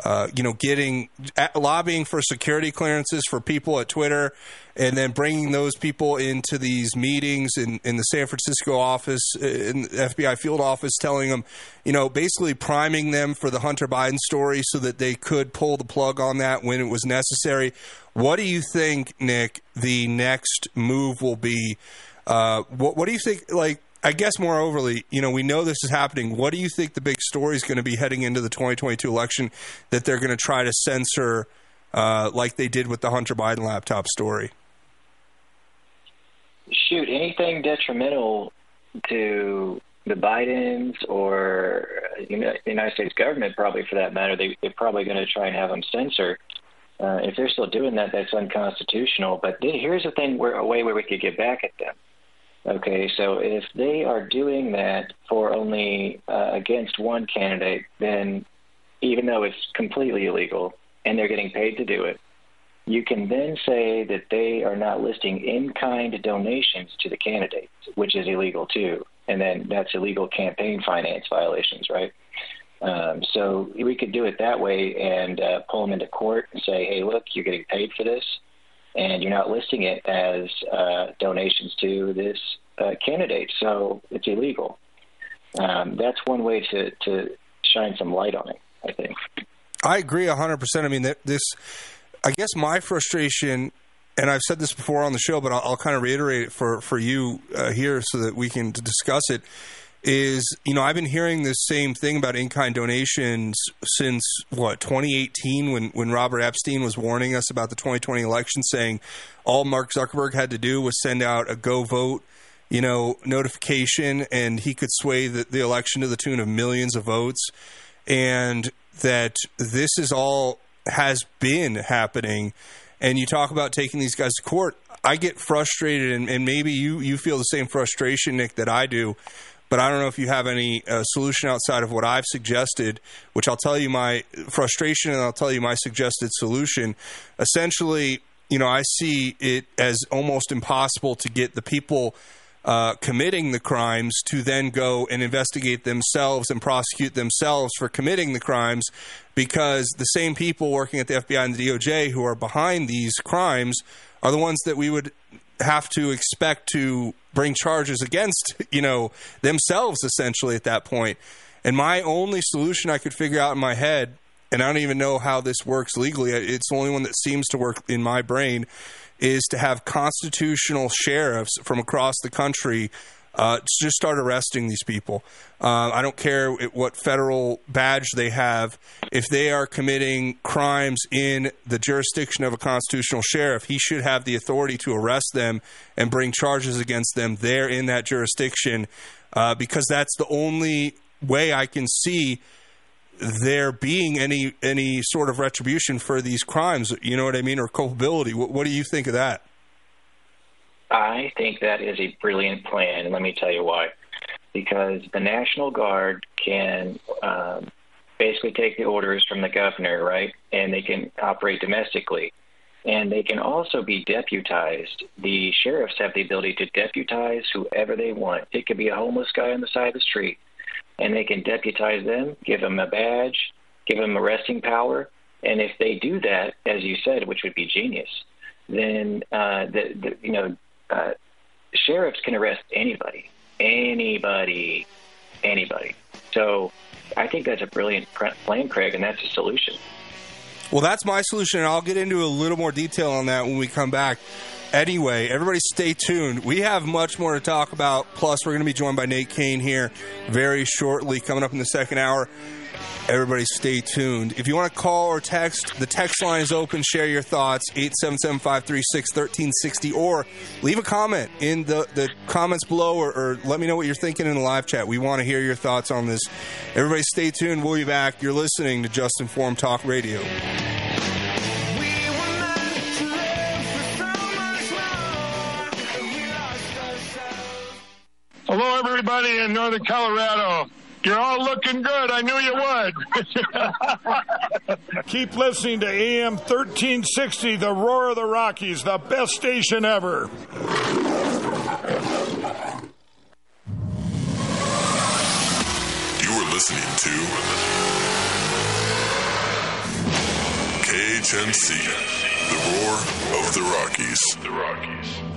Speaker 2: uh, you know, getting lobbying for security clearances for people at Twitter, and then bringing those people into these meetings in, in the San Francisco office, in the FBI field office, telling them, you know, basically priming them for the Hunter Biden story so that they could pull the plug on that when it was necessary. What do you think, Nick? The next move will be. Uh, what, what do you think? Like, I guess more overly, you know, we know this is happening. What do you think the big story is going to be heading into the 2022 election that they're going to try to censor, uh, like they did with the Hunter Biden laptop story?
Speaker 3: Shoot, anything detrimental to the Bidens or know, the United States government, probably for that matter, they, they're probably going to try and have them censor. Uh, if they're still doing that, that's unconstitutional. But here's the thing: where a way where we could get back at them Okay, so if they are doing that for only uh, against one candidate, then even though it's completely illegal and they're getting paid to do it, you can then say that they are not listing in kind donations to the candidates, which is illegal too. And then that's illegal campaign finance violations, right? Um, so we could do it that way and uh, pull them into court and say, hey, look, you're getting paid for this and you're not listing it as uh, donations to this uh, candidate, so it's illegal. Um, that's one way to, to shine some light on it, I think.
Speaker 2: I agree 100%. I mean, this, I guess my frustration, and I've said this before on the show, but I'll, I'll kind of reiterate it for, for you uh, here so that we can discuss it is you know I've been hearing this same thing about in-kind donations since what 2018 when when Robert Epstein was warning us about the 2020 election saying all Mark Zuckerberg had to do was send out a go vote you know notification and he could sway the, the election to the tune of millions of votes. And that this is all has been happening. And you talk about taking these guys to court. I get frustrated and, and maybe you you feel the same frustration Nick that I do but I don't know if you have any uh, solution outside of what I've suggested, which I'll tell you my frustration and I'll tell you my suggested solution. Essentially, you know, I see it as almost impossible to get the people uh, committing the crimes to then go and investigate themselves and prosecute themselves for committing the crimes because the same people working at the FBI and the DOJ who are behind these crimes are the ones that we would have to expect to bring charges against you know themselves essentially at that point. And my only solution i could figure out in my head and i don't even know how this works legally it's the only one that seems to work in my brain is to have constitutional sheriffs from across the country uh, just start arresting these people. Uh, I don't care what federal badge they have. If they are committing crimes in the jurisdiction of a constitutional sheriff, he should have the authority to arrest them and bring charges against them there in that jurisdiction uh, because that's the only way I can see there being any any sort of retribution for these crimes. You know what I mean, or culpability. What, what do you think of that?
Speaker 3: I think that is a brilliant plan, let me tell you why. Because the National Guard can um, basically take the orders from the governor, right, and they can operate domestically. And they can also be deputized. The sheriffs have the ability to deputize whoever they want. It could be a homeless guy on the side of the street, and they can deputize them, give them a badge, give them arresting power. And if they do that, as you said, which would be genius, then uh, the, the you know uh, sheriffs can arrest anybody, anybody, anybody. So I think that's a brilliant plan, Craig, and that's a solution.
Speaker 2: Well, that's my solution, and I'll get into a little more detail on that when we come back. Anyway, everybody stay tuned. We have much more to talk about. Plus, we're going to be joined by Nate Cain here very shortly, coming up in the second hour. Everybody stay tuned. If you want to call or text, the text line is open. Share your thoughts, 877-536-1360, or leave a comment in the, the comments below or, or let me know what you're thinking in the live chat. We want to hear your thoughts on this. Everybody stay tuned. We'll be back. You're listening to Just Informed Talk Radio.
Speaker 10: Hello, everybody in Northern Colorado. You're all looking good. I knew you would. Keep listening to AM 1360, the roar of the Rockies, the best station ever.
Speaker 11: You are listening to HNC, the roar of the Rockies. The Rockies.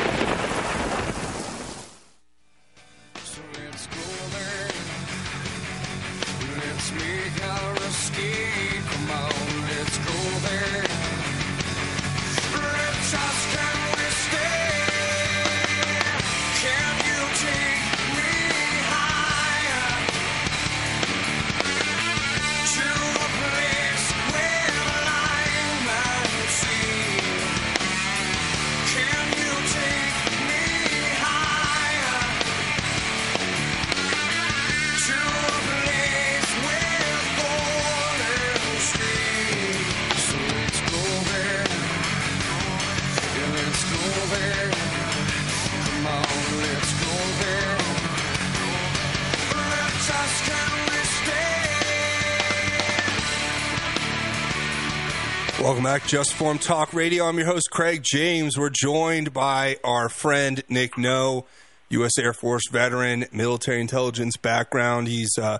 Speaker 2: Back, Just Informed Talk Radio. I'm your host, Craig James. We're joined by our friend Nick No, U.S. Air Force veteran, military intelligence background. He's uh,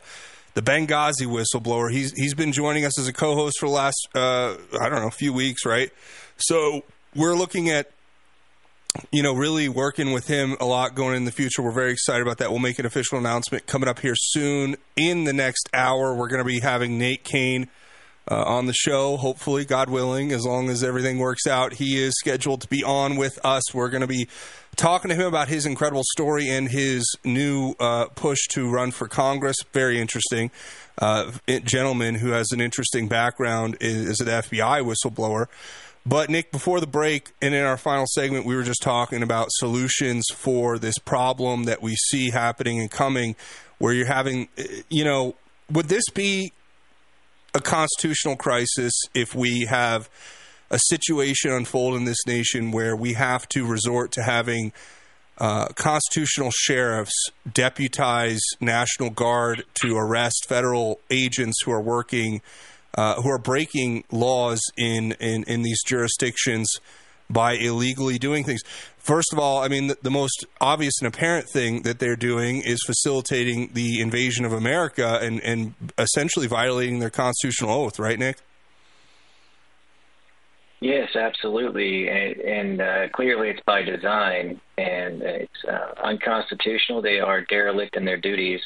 Speaker 2: the Benghazi whistleblower. He's he's been joining us as a co-host for the last uh, I don't know a few weeks, right? So we're looking at you know, really working with him a lot going in the future. We're very excited about that. We'll make an official announcement coming up here soon. In the next hour, we're going to be having Nate Cain uh, on the show, hopefully, God willing, as long as everything works out. He is scheduled to be on with us. We're going to be talking to him about his incredible story and his new uh, push to run for Congress. Very interesting. Uh, gentleman who has an interesting background is, is an FBI whistleblower. But Nick, before the break and in our final segment, we were just talking about solutions for this problem that we see happening and coming, where you're having, uh, you know, would this be a constitutional crisis if we have a situation unfold in this nation where we have to resort to having uh, constitutional sheriffs deputize National Guard to arrest federal agents who are working, uh, who are breaking laws in, in, in these jurisdictions by illegally doing things. First of all, I mean, the, the most obvious and apparent thing that they're doing is facilitating the invasion of America and, and essentially violating their constitutional oath, right, Nick?
Speaker 3: Yes, absolutely, and, and uh, clearly it's by design, and it's uh, unconstitutional. They are derelict in their duties,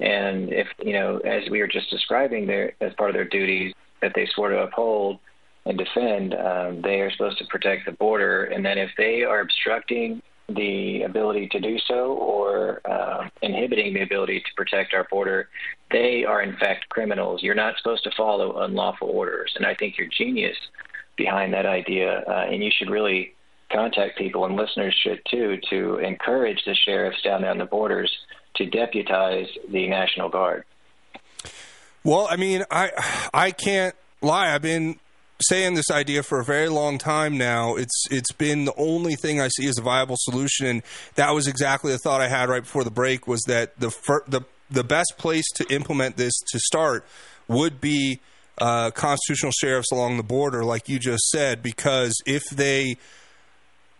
Speaker 3: and if you know, as we were just describing, their as part of their duties that they swore to uphold and defend, um, they are supposed to protect the border, and then if they are obstructing the ability to do so or uh, inhibiting the ability to protect our border, they are in fact criminals. You're not supposed to follow unlawful orders, and I think your genius behind that idea, uh, and you should really contact people, and listeners should too, to encourage the sheriffs down there on the borders to deputize the National Guard.
Speaker 2: Well, I mean, I I can't lie. I've been saying this idea for a very long time now. It's it's been the only thing I see as a viable solution, and that was exactly the thought I had right before the break. Was that the fir- the the best place to implement this to start would be uh, constitutional sheriffs along the border, like you just said, because if they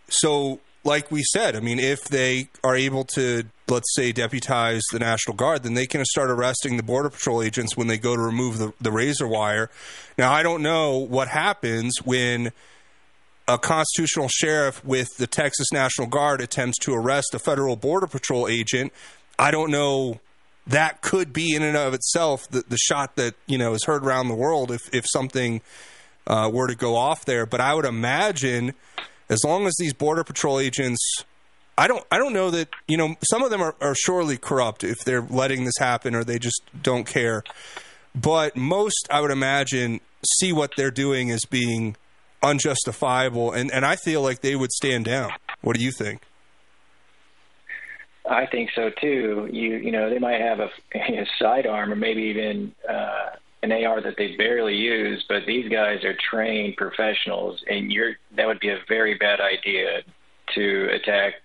Speaker 2: so like we said, I mean, if they are able to, let's say, deputize the National Guard, then they can start arresting the Border Patrol agents when they go to remove the, the razor wire. Now, I don't know what happens when a constitutional sheriff with the Texas National Guard attempts to arrest a federal Border Patrol agent. I don't know. That could be in and of itself the, the shot that you know is heard around the world if if something uh, were to go off there. But I would imagine as long as these border patrol agents I don't I don't know that you know some of them are, are surely corrupt if they're letting this happen or they just don't care. But most I would imagine see what they're doing as being unjustifiable and, and I feel like they would stand down. What do you think?
Speaker 3: I think so too. You you know they might have a, a sidearm or maybe even uh, an AR that they barely use, but these guys are trained professionals, and you're that would be a very bad idea to attack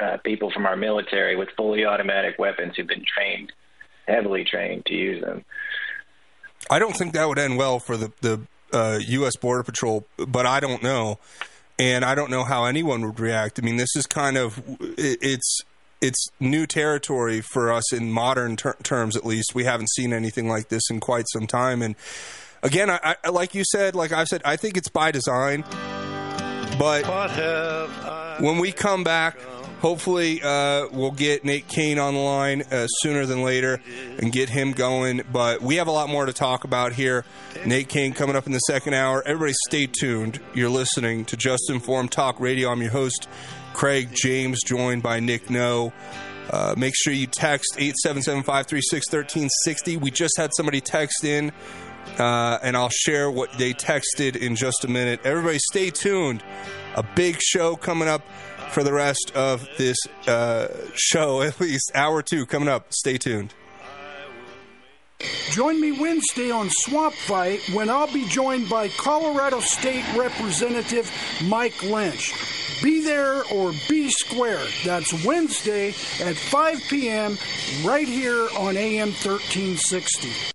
Speaker 3: uh, people from our military with fully automatic weapons who've been trained, heavily trained to use them.
Speaker 2: I don't think that would end well for the the uh, U.S. Border Patrol, but I don't know, and I don't know how anyone would react. I mean, this is kind of it, it's it's new territory for us in modern ter- terms, at least. We haven't seen anything like this in quite some time, and again, I, I, like you said, like I've said, I think it's by design. But when we come back, hopefully uh, we'll get Nate Cain on the line uh, sooner than later and get him going. But we have a lot more to talk about here. Nate Cain coming up in the second hour. Everybody stay tuned. You're listening to Just Informed Talk Radio. I'm your host, Craig James, joined by Nick No. Uh, make sure you text 877-536-1360. We just had somebody text in, uh, and I'll share what they texted in just a minute. Everybody stay tuned. A big show coming up for the rest of this uh, show, at least hour two coming up. Stay tuned.
Speaker 5: Join me Wednesday on Swamp Fight when I'll be joined by Colorado State Representative Mike Lynch. Be there or be square. That's Wednesday at 5 p.m. right here on AM 1360.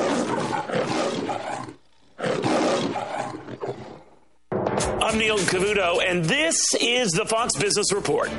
Speaker 12: I'm Neil Cavuto, and this is the Fox Business Report.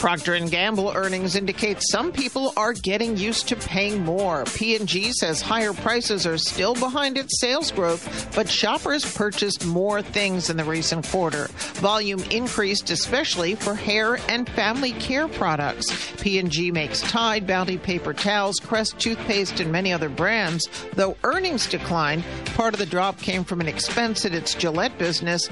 Speaker 13: Procter & Gamble earnings indicate some people are getting used to paying more. P&G says higher prices are still behind its sales growth, but shoppers purchased more things in the recent quarter. Volume increased especially for hair and family care products. P&G makes Tide, Bounty paper towels, Crest toothpaste, and many other brands. Though earnings declined, part of the drop came from an expense at its Gillette business.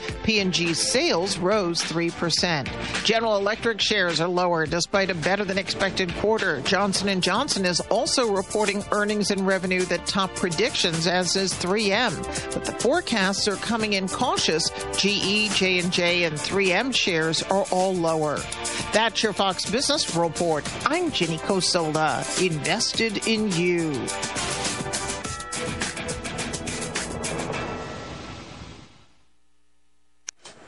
Speaker 13: Sales rose 3%. General Electric shares are lower despite a better than expected quarter. Johnson & Johnson is also reporting earnings and revenue that top predictions as is 3M. But the forecasts are coming in cautious. GE, J&J and 3M shares are all lower. That's your Fox Business Report. I'm Jenny Cosola, invested in you.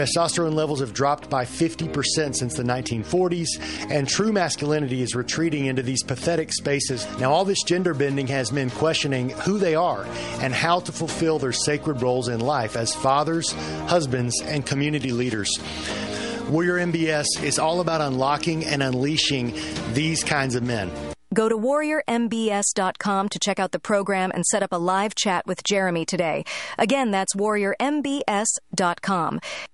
Speaker 14: Testosterone levels have dropped by 50% since the 1940s, and true masculinity is retreating into these pathetic spaces. Now, all this gender bending has men questioning who they are and how to fulfill their sacred roles in life as fathers, husbands, and community leaders. Warrior MBS is all about unlocking and unleashing these kinds of men.
Speaker 15: Go to warriormbs.com to check out the program and set up a live chat with Jeremy today. Again, that's warriormbs.com.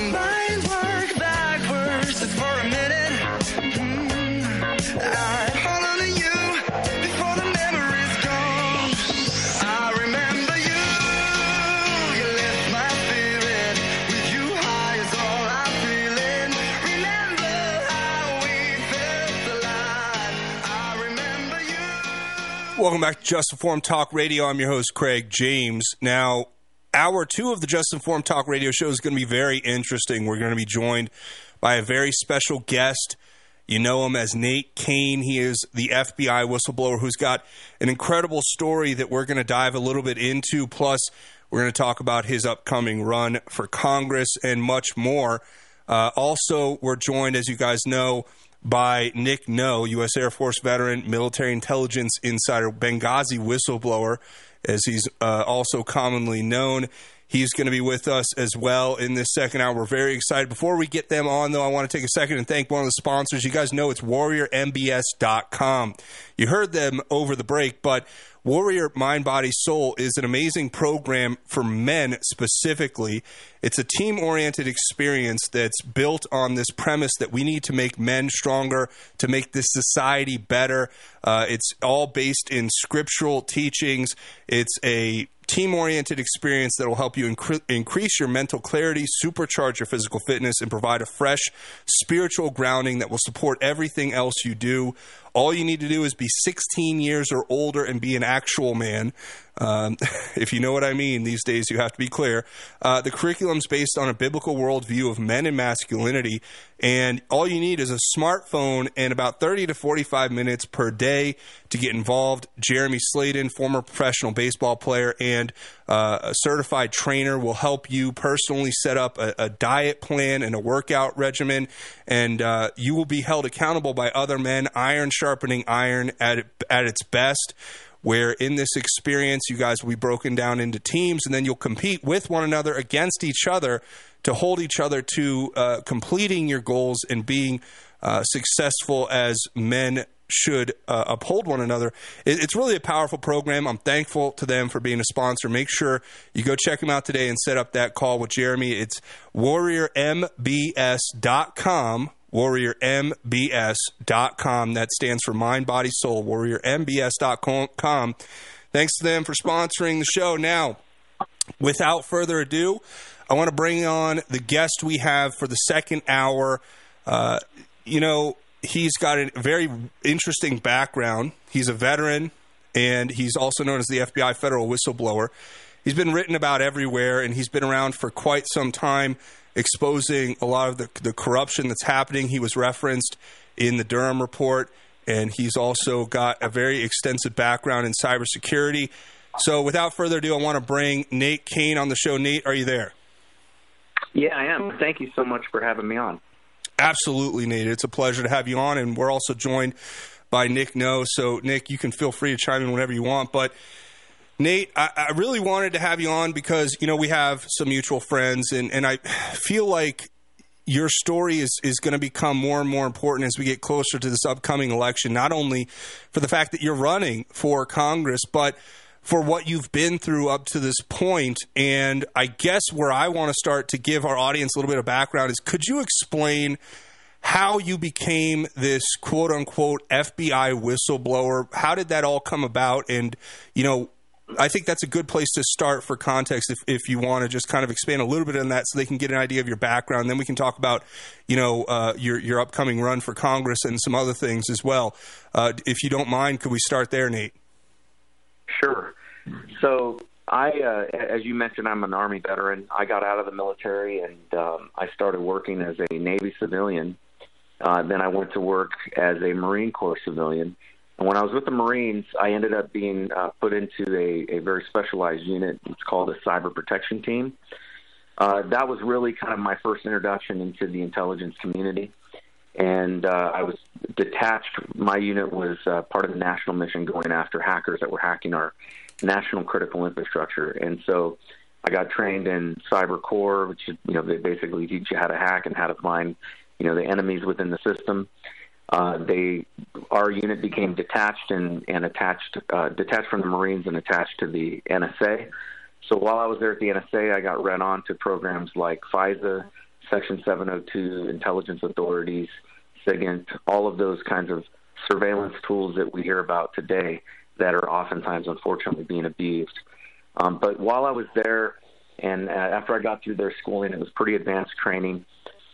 Speaker 4: Mind worked backwards for a minute, mm, I'd hold on to you before the memory's gone. I remember you. You my spirit. With you high is all I'm feeling. Remember how we felt. I remember you.
Speaker 2: Welcome back to Just Informed Talk Radio. I'm your host, Craig James. Now, hour two of the Just Informed Talk Radio show is going to be very interesting. We're going to be joined by a very special guest. You know him as Nate Cain. He is the FBI whistleblower who's got an incredible story that we're going to dive a little bit into. Plus, we're going to talk about his upcoming run for Congress and much more. Uh, also, we're joined, as you guys know, by Nick No, U.S. Air Force veteran, military intelligence insider, Benghazi whistleblower, as he's uh, also commonly known. He's going to be with us as well in this second hour. We're very excited. Before we get them on, though, I want to take a second and thank one of the sponsors. You guys know it's warriormbs.com. You heard them over the break, but Warrior Mind, Body, Soul is an amazing program for men specifically. It's a team oriented experience that's built on this premise that we need to make men stronger, to make this society better. Uh, it's all based in scriptural teachings. It's a team oriented experience that will help you incre- increase your mental clarity, supercharge your physical fitness, and provide a fresh spiritual grounding that will support everything else you do. All you need to do is be 16 years or older and be an actual man. Um, if you know what I mean, these days you have to be clear. Uh, the curriculum's based on a biblical worldview of men and masculinity, and all you need is a smartphone and about 30 to 45 minutes per day to get involved. Jeremy Slayden, former professional baseball player and uh, a certified trainer, will help you personally set up a, a diet plan and a workout regimen, and uh, you will be held accountable by other men, iron sharpening iron at, at its best where in this experience you guys will be broken down into teams and then you'll compete with one another against each other to hold each other to uh, completing your goals and being uh, successful as men should uh, uphold one another. It, it's really a powerful program. I'm thankful to them for being a sponsor. Make sure you go check them out today and set up that call with Jeremy. It's warriormbs.com warriormbs.com. That stands for Mind, Body, Soul. Warriormbs.com. Thanks to them for sponsoring the show. Now, without further ado, I want to bring on the guest we have for the second hour. Uh, you know, he's got a very interesting background. He's a veteran, and he's also known as the FBI federal whistleblower. He's been written about everywhere, and he's been around for quite some time exposing a lot of the, the corruption that's happening. He was referenced in the Durham report, and he's also got a very extensive background in cybersecurity. So, without further ado, I want to bring Nate Cain on the show. Nate, are you there?
Speaker 16: Yeah, I am. Thank you so much for having me on.
Speaker 2: Absolutely, Nate. It's a pleasure to have you on, and we're also joined by Nick No. So, Nick, you can feel free to chime in whenever you want. But Nate, I, I really wanted to have you on because you know we have some mutual friends, and and I feel like your story is is going to become more and more important as we get closer to this upcoming election. Not only for the fact that you're running for Congress, but for what you've been through up to this point. And I guess where I want to start to give our audience a little bit of background is could you explain how you became this quote unquote FBI whistleblower? How did that all come about? And, you know, I think that's a good place to start for context if, if you want to just kind of expand a little bit on that so they can get an idea of your background. Then we can talk about, you know, uh, your, your upcoming run for Congress and some other things as well. Uh, if you don't mind, could we start there, Nate?
Speaker 16: Sure. So I, uh, as you mentioned, I'm an Army veteran. I got out of the military and um, I started working as a Navy civilian. Uh, then I went to work as a Marine Corps civilian. And when I was with the Marines, I ended up being uh, put into a, a very specialized unit. It's called a cyber protection team. Uh, that was really kind of my first introduction into the intelligence community. And uh, I was detached. My unit was uh, part of the national mission going after hackers that were hacking our national critical infrastructure. And so I got trained in cyber core, which you know they basically teach you how to hack and how to find you know the enemies within the system. They our unit became detached and, and attached uh, detached from the Marines and attached to the NSA. So while I was there at the NSA, I got read on to programs like FISA, Section 702, intelligence authorities, SIGINT, all of those kinds of surveillance tools that we hear about today that are oftentimes, unfortunately, being abused. Um, but while I was there, and uh, after I got through their schooling, it was pretty advanced training.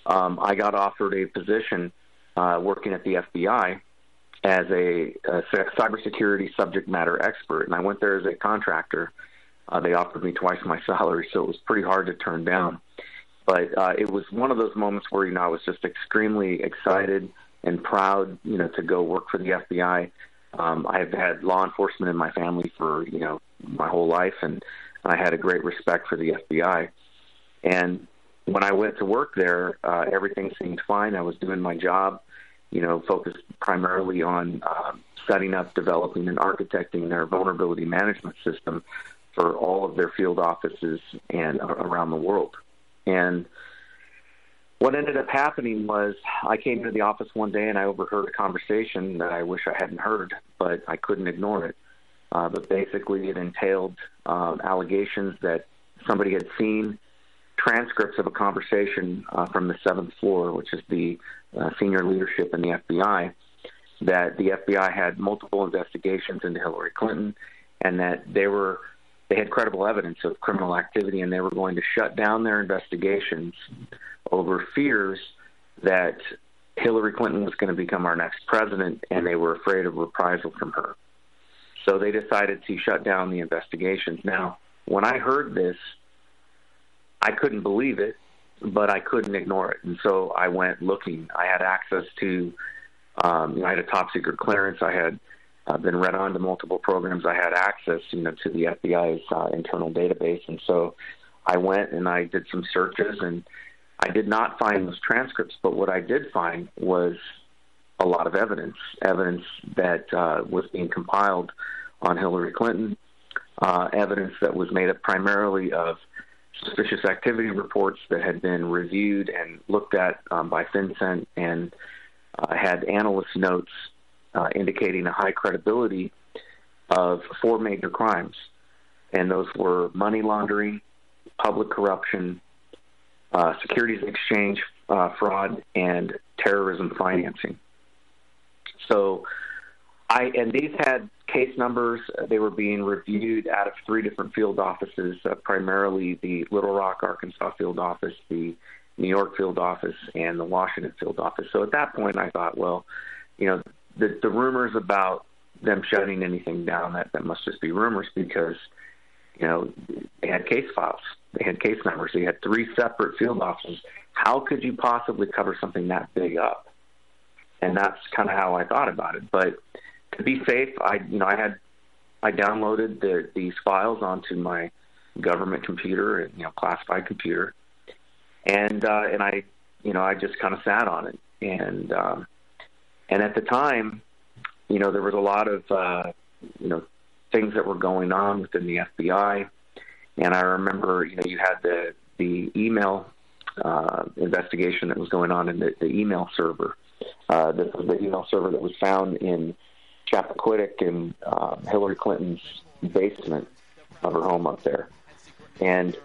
Speaker 16: Um, I got offered a position uh, working at the FBI as a, a cybersecurity subject matter expert, and I went there as a contractor. Uh, they offered me twice my salary, so it was pretty hard to turn down. But uh, it was one of those moments where you know I was just extremely excited and proud, you know, to go work for the FBI. Um, I've had law enforcement in my family for you know my whole life, and I had a great respect for the FBI. And when I went to work there, uh, everything seemed fine. I was doing my job, you know, focused primarily on uh, setting up, developing, and architecting their vulnerability management system for all of their field offices and uh, around the world. And what ended up happening was I came into the office one day and I overheard a conversation that I wish I hadn't heard, but I couldn't ignore it. Uh, but basically, it entailed um, allegations that somebody had seen transcripts of a conversation uh, from the seventh floor, which is the uh, senior leadership in the FBI, that the FBI had multiple investigations into Hillary Clinton, and that they were they had credible evidence of criminal activity, and they were going to shut down their investigations over fears that Hillary Clinton was going to become our next president, and they were afraid of reprisal from her. So they decided to shut down the investigations. Now, when I heard this, I couldn't believe it, but I couldn't ignore it, and so I went looking. I had access to, um, you know, I had a top secret clearance. I had uh, been read on to multiple programs. I had access, you know, to the FBI's uh, internal database, and so I went and I did some searches, and I did not find those transcripts. But what I did find was a lot of evidence, evidence that uh, was being compiled on Hillary Clinton, uh, evidence that was made up primarily of suspicious activity reports that had been reviewed and looked at um, by FinCEN and uh, had analyst notes uh, indicating a high credibility of four major crimes. And those were money laundering, public corruption, uh, securities exchange uh, fraud, and terrorism financing. So, I and these had case numbers. They were being reviewed out of three different field offices, uh, primarily the Little Rock, Arkansas field office, the New York field office, and the Washington field office. So at that point, I thought, well, you know, the, the rumors about them shutting anything down that that must just be rumors because you know they had case files, they had case numbers, they had three separate field offices. How could you possibly cover something that big up? And that's kind of how I thought about it. But to be safe, I you know I had I downloaded the, these files onto my government computer, you know, classified computer, and uh, and I you know I just kind of sat on it, and um, and at the time, you know, there was a lot of uh, you know things that were going on within the FBI. And I remember, you know, you had the the email uh, investigation that was going on in the, the email server. Uh, this was the email server that was found in Chappaquiddick in uh, Hillary Clinton's basement of her home up there. And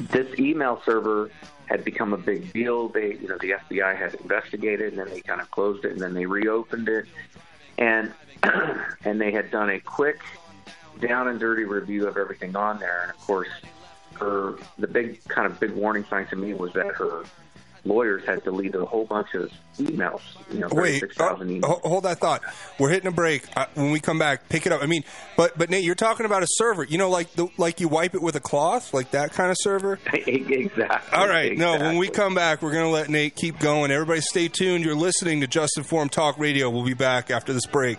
Speaker 16: this email server had become a big deal. They, you know, the FBI had investigated, and then they kind of closed it, and then they reopened it, and and they had done a quick, down and dirty review of everything on there. And of course, her the big kind of big warning sign to me was that her lawyers had deleted a whole bunch of emails. You know,
Speaker 2: Wait,
Speaker 16: 36,000 emails.
Speaker 2: Hold that thought. We're hitting a break. Uh, when we come back, pick it up. I mean, but but Nate, you're talking about a server. You know, like the like you wipe it with a cloth, like that kind of server.
Speaker 16: exactly.
Speaker 2: All right. No, when we come back, we're going to let Nate keep going. Everybody, stay tuned. You're listening to Just Informed Talk Radio. We'll be back after this break.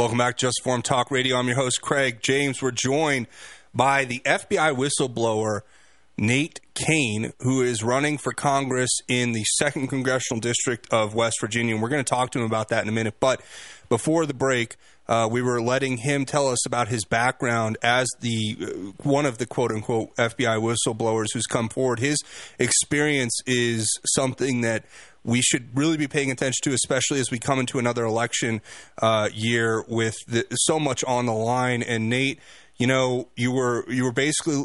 Speaker 2: Welcome back, Just Form Talk Radio. I'm your host, Craig James. We're joined by the FBI whistleblower, Nate Cain, who is running for Congress in the 2nd Congressional District of West Virginia. And we're going to talk to him about that in a minute. But before the break, uh, we were letting him tell us about his background as the uh, one of the quote unquote FBI whistleblowers who's come forward. His experience is something that we should really be paying attention to, especially as we come into another election uh, year with the, so much on the line. And Nate, you know, you were you were basically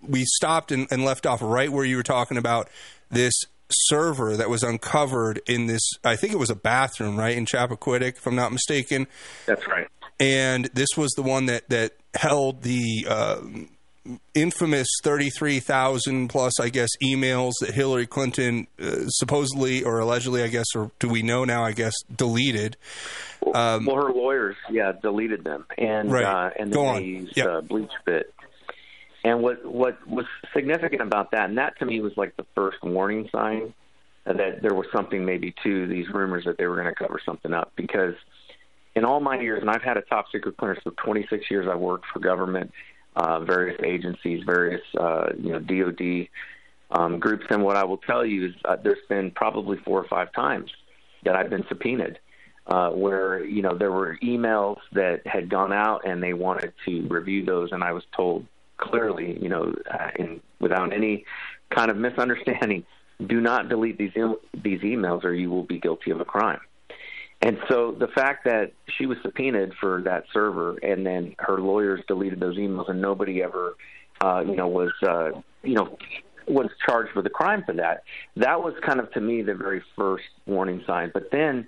Speaker 2: we stopped and, and left off right where you were talking about this server that was uncovered in this. I think it was a bathroom, right in Chappaquiddick, if I'm not mistaken.
Speaker 16: That's right.
Speaker 2: And this was the one that that held the. Uh, infamous 33,000 plus, I guess, emails that Hillary Clinton uh, supposedly or allegedly, I guess, or do we know now, I guess, deleted. Um,
Speaker 16: well, her lawyers, yeah, deleted them, and
Speaker 2: Right.
Speaker 16: uh, and
Speaker 2: Go on.
Speaker 16: used
Speaker 2: Yep.
Speaker 16: uh, bleach bit. And what what was significant about that, and that to me was like the first warning sign that there was something maybe to these rumors that they were going to cover something up. Because in all my years, and I've had a top secret clearance for 26 years, I've worked for government, uh, various agencies, various uh, you know DoD um, groups, and what I will tell you is uh, there's been probably four or five times that I've been subpoenaed uh, where you know there were emails that had gone out and they wanted to review those, and I was told clearly, you know, uh, in, without any kind of misunderstanding, do not delete these these emails or you will be guilty of a crime. And so the fact that she was subpoenaed for that server and then her lawyers deleted those emails and nobody ever, uh, you know, was, uh, you know, was charged with a crime for that. That was kind of to me the very first warning sign. But then,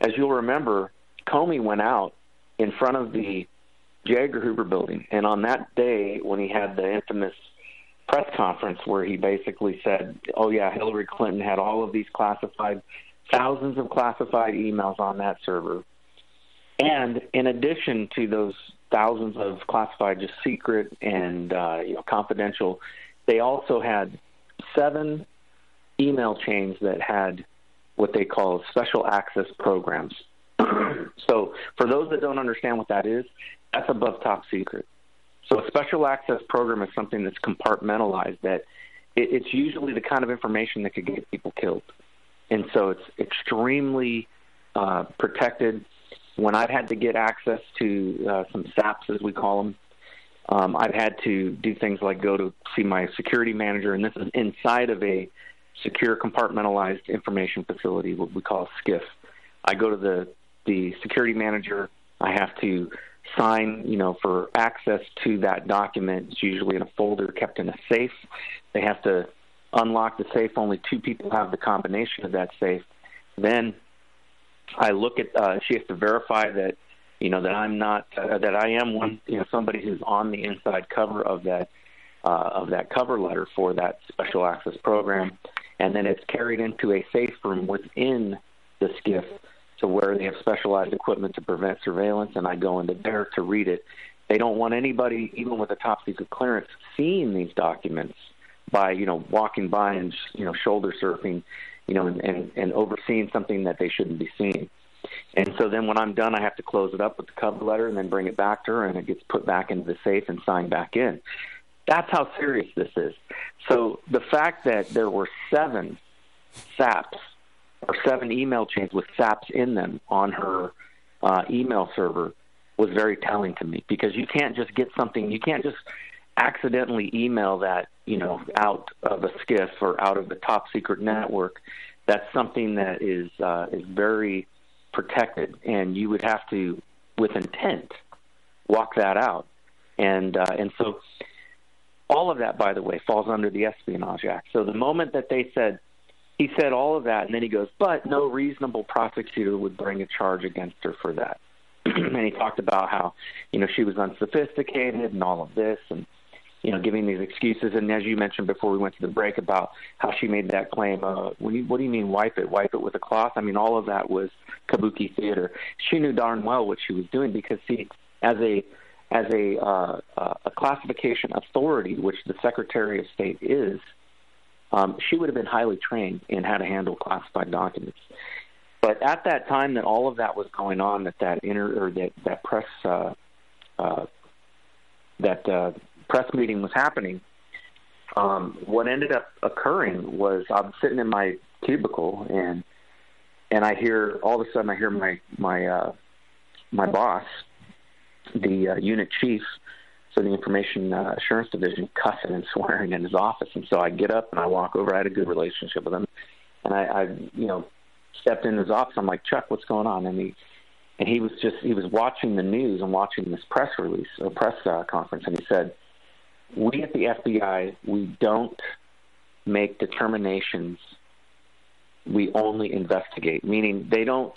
Speaker 16: as you'll remember, Comey went out in front of the J. Edgar Hoover building, and on that day when he had the infamous press conference where he basically said, "Oh yeah, Hillary Clinton had all of these classified, thousands of classified emails on that server." And in addition to those thousands of classified, just secret and uh, you know confidential, they also had seven email chains that had what they call special access programs. so, for those that don't understand what that is, that's above top secret. So, a special access program is something that's compartmentalized that it, it's usually the kind of information that could get people killed, and so it's extremely uh, protected. When I've had to get access to uh, some SAPs, as we call them, um, I've had to do things like go to see my security manager, and this is inside of a secure compartmentalized information facility, what we call SCIF. I go to the the security manager. I have to sign, you know, for access to that document. It's usually in a folder kept in a safe. They have to unlock the safe. Only two people have the combination of that safe. Then I look at. Uh, she has to verify that, you know, that I'm not uh, that I am one, you know, somebody who's on the inside cover of that uh, of that cover letter for that special access program, and then it's carried into a safe room within the SCIF to where they have specialized equipment to prevent surveillance, and I go into there to read it. They don't want anybody, even with a top secret clearance, seeing these documents by you know walking by and you know shoulder surfing, you know, and, and, and overseeing something that they shouldn't be seeing. And so then when I'm done, I have to close it up with the cover letter and then bring it back to her, and it gets put back into the safe and signed back in. That's how serious this is. So the fact that there were seven SAPs or seven email chains with SAPs in them on her uh, email server was very telling to me because you can't just get something, you can't just accidentally email that, you know, out of a SCIF or out of the top secret network. That's something that is uh, is very protected, and you would have to, with intent, walk that out. And uh, and so all of that, by the way, falls under the Espionage Act. So the moment that they said, he said all of that, and then he goes, but no reasonable prosecutor would bring a charge against her for that. and he talked about how, you know, she was unsophisticated and all of this, and you know, giving these excuses. And as you mentioned before we went to the break about how she made that claim, uh, what, do you, what do you mean wipe it? Wipe it with a cloth? I mean, all of that was kabuki theater. She knew darn well what she was doing because, see, as a as a uh, uh, a classification authority, which the Secretary of State is, um, she would have been highly trained in how to handle classified documents. But at that time that all of that was going on, that that inter or that that press uh, uh, that uh, press meeting was happening, um, what ended up occurring was I'm sitting in my cubicle and and I hear all of a sudden I hear my my uh, my boss, the uh, unit chief, so the information uh, assurance division, cussing and swearing in his office. And so I get up and I walk over. I had a good relationship with him, and I, I you know stepped in his office. I'm like Chuck, what's going on? And he and he was just he was watching the news and watching this press release or press uh, conference, and he said we at the FBI, we don't make determinations. We only investigate, meaning they don't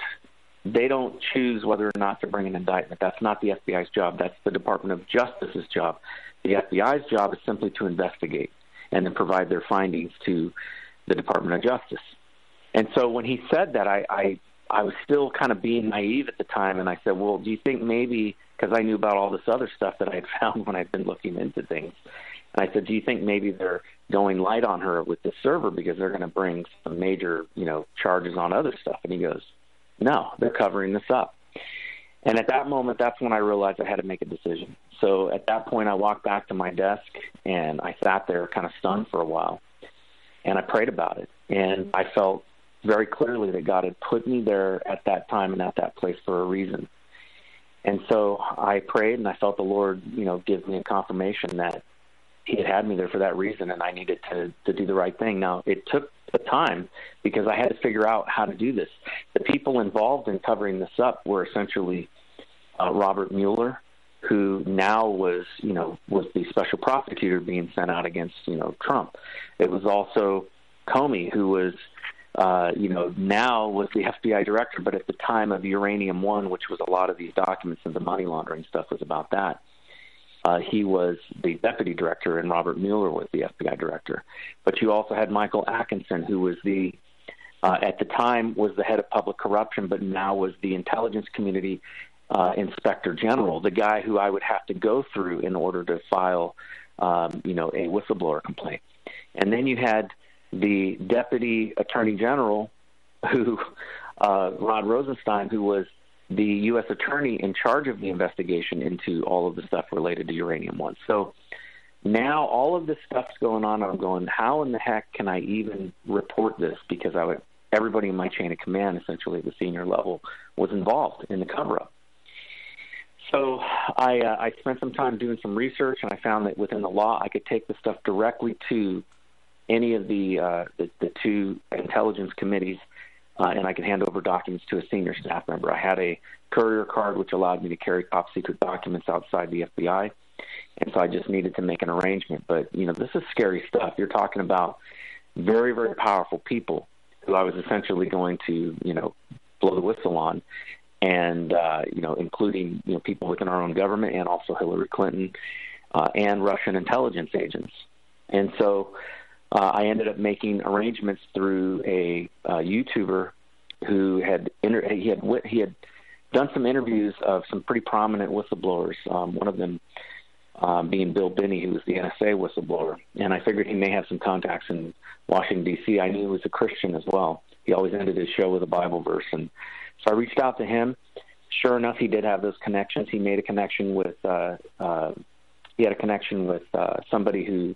Speaker 16: they don't choose whether or not to bring an indictment. That's not the FBI's job. That's the Department of Justice's job. The FBI's job is simply to investigate and then provide their findings to the Department of Justice. And so when he said that, I, I I was still kind of being naive at the time, and I said, "Well, do you think maybe because I knew about all this other stuff that I had found when I'd been looking into things?" And I said, "Do you think maybe they're going light on her with this server because they're going to bring some major, you know, charges on other stuff?" And he goes, "No, they're covering this up." And at that moment, that's when I realized I had to make a decision. So at that point, I walked back to my desk and I sat there, kind of stunned for a while, and I prayed about it. And I felt very clearly that God had put me there at that time and at that place for a reason. And so I prayed and I felt the Lord, you know, give me a confirmation that He had had me there for that reason and I needed to, to do the right thing. Now, it took a time because I had to figure out how to do this. The people involved in covering this up were essentially uh, Robert Mueller, who now was, you know, was the special prosecutor being sent out against, you know, Trump. It was also Comey, who was uh, you know, now was the FBI director, but at the time of Uranium One, which was a lot of these documents and the money laundering stuff was about that, uh, he was the deputy director, and Robert Mueller was the FBI director. But you also had Michael Atkinson, who was the uh, at the time was the head of public corruption, but now was the intelligence community uh, inspector general, the guy who I would have to go through in order to file, um, you know, a whistleblower complaint. And then you had the deputy attorney general, who uh, Rod Rosenstein, who was the U.S. attorney in charge of the investigation into all of the stuff related to uranium one. So now all of this stuff's going on. I'm going, how in the heck can I even report this? Because I would, everybody in my chain of command, essentially at the senior level, was involved in the cover up. So I, uh, I spent some time doing some research, and I found that within the law, I could take the stuff directly to any of the uh, the, the two intelligence committees, uh, and I could hand over documents to a senior staff member. I had a courier card which allowed me to carry top secret documents outside the FBI, and so I just needed to make an arrangement. But you know, this is scary stuff. You're talking about very very powerful people who I was essentially going to you know blow the whistle on, and uh, you know, including you know people within our own government and also Hillary Clinton uh, and Russian intelligence agents. And so uh, I ended up making arrangements through a uh, YouTuber who had inter- he had he had done some interviews of some pretty prominent whistleblowers. Um, one of them um, being Bill Binney, who was the NSA whistleblower, and I figured he may have some contacts in Washington D.C. I knew he was a Christian as well. He always ended his show with a Bible verse, and so I reached out to him. Sure enough, he did have those connections. He made a connection with uh, uh, he had a connection with uh, somebody who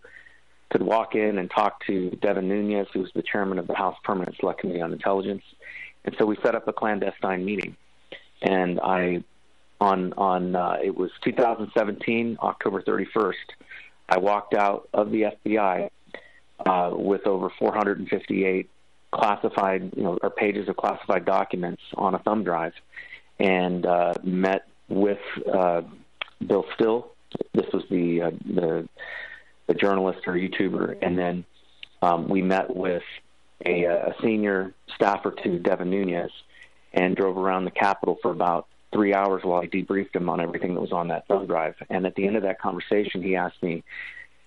Speaker 16: could walk in and talk to Devin Nunes, who's the chairman of the House Permanent Select Committee on Intelligence. And so we set up a clandestine meeting. And I, on on uh, it was 2017, October 31st, I walked out of the FBI uh, with over 458 classified, you know, or pages of classified documents on a thumb drive, and uh, met with uh, Bill Still. This was the uh, the the journalist or YouTuber, and then um, we met with a, a senior staffer to Devin Nunes and drove around the Capitol for about three hours while I debriefed him on everything that was on that thumb drive. And at the end of that conversation, he asked me,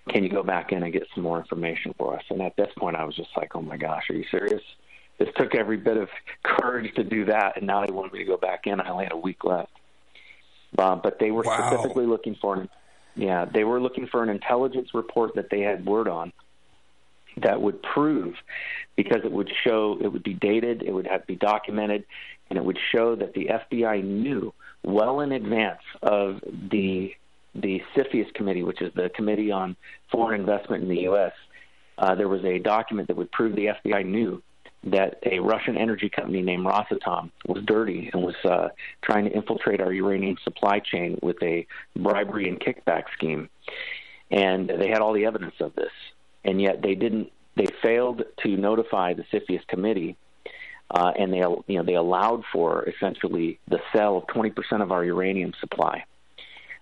Speaker 16: "Can you go back in and get some more information for us?" And at this point, I was just like, "Oh my gosh, are you serious?" This took every bit of courage to do that, and now they wanted me to go back in. I only had a week left, uh, but they were
Speaker 2: Wow.
Speaker 16: specifically looking for an yeah, they were looking for an intelligence report that they had word on that would prove because it would show it would be dated, it would have to be documented, and it would show that the FBI knew well in advance of the the CFIUS committee, which is the Committee on Foreign Investment in the U.S. Uh, there was a document that would prove the FBI knew that a Russian energy company named Rosatom was dirty and was uh, trying to infiltrate our uranium supply chain with a bribery and kickback scheme. And they had all the evidence of this, and yet they didn't. They failed to notify the CFIUS committee, uh, and they you know they allowed for essentially the sale of 20% of our uranium supply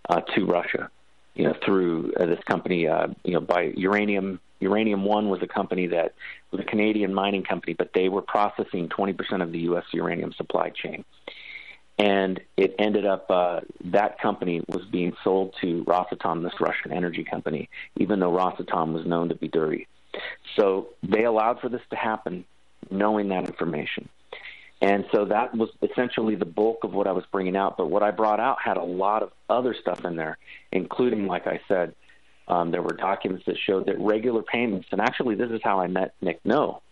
Speaker 16: uh, to Russia. You know through uh, this company, uh, you know by uranium. Uranium One was a company that was a Canadian mining company, but they were processing 20% of the U.S. uranium supply chain and it ended up uh, that company was being sold to Rosatom, this Russian energy company, even though Rosatom was known to be dirty. So they allowed for this to happen, knowing that information. And so that was essentially the bulk of what I was bringing out. But what I brought out had a lot of other stuff in there, including, like I said, um, there were documents that showed that regular payments, and actually, this is how I met Nick No.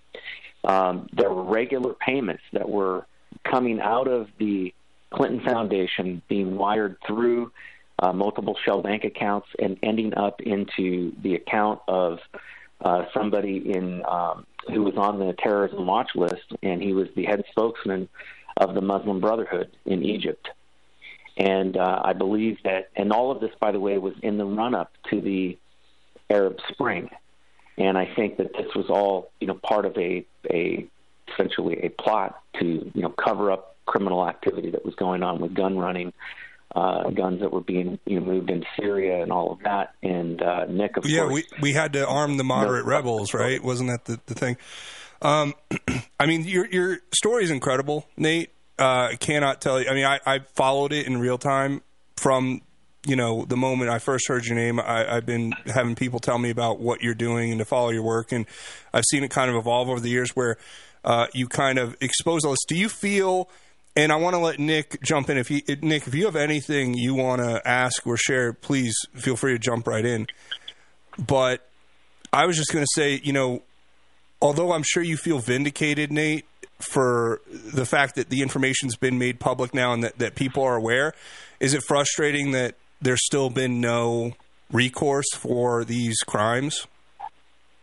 Speaker 16: Um, there were regular payments that were coming out of the Clinton Foundation being wired through uh, multiple shell bank accounts and ending up into the account of uh, somebody in um, who was on the terrorism watch list, and he was the head spokesman of the Muslim Brotherhood in Egypt. And uh, I believe that, and all of this, by the way, was in the run-up to the Arab Spring. And I think that this was all, you know, part of a, a essentially a plot to, you know, cover up criminal activity that was going on with gun running, uh, guns that were being, you know, moved into Syria and all of that. And uh, Nick, of
Speaker 2: yeah,
Speaker 16: course,
Speaker 2: we we had to arm the moderate rebels, right? Wasn't that the, the thing? Um, I mean, your your story is incredible, Nate. Uh, cannot tell you. I mean, I, I followed it in real time from you know the moment I first heard your name. I, I've been having people tell me about what you're doing and to follow your work, and I've seen it kind of evolve over the years where uh, you kind of expose all this. Do you feel? And I want to let Nick jump in. If you, Nick, if you have anything you want to ask or share, please feel free to jump right in. But I was just going to say, you know, although I'm sure you feel vindicated, Nate, for the fact that the information's been made public now and that, that people are aware, is it frustrating that there's still been no recourse for these crimes?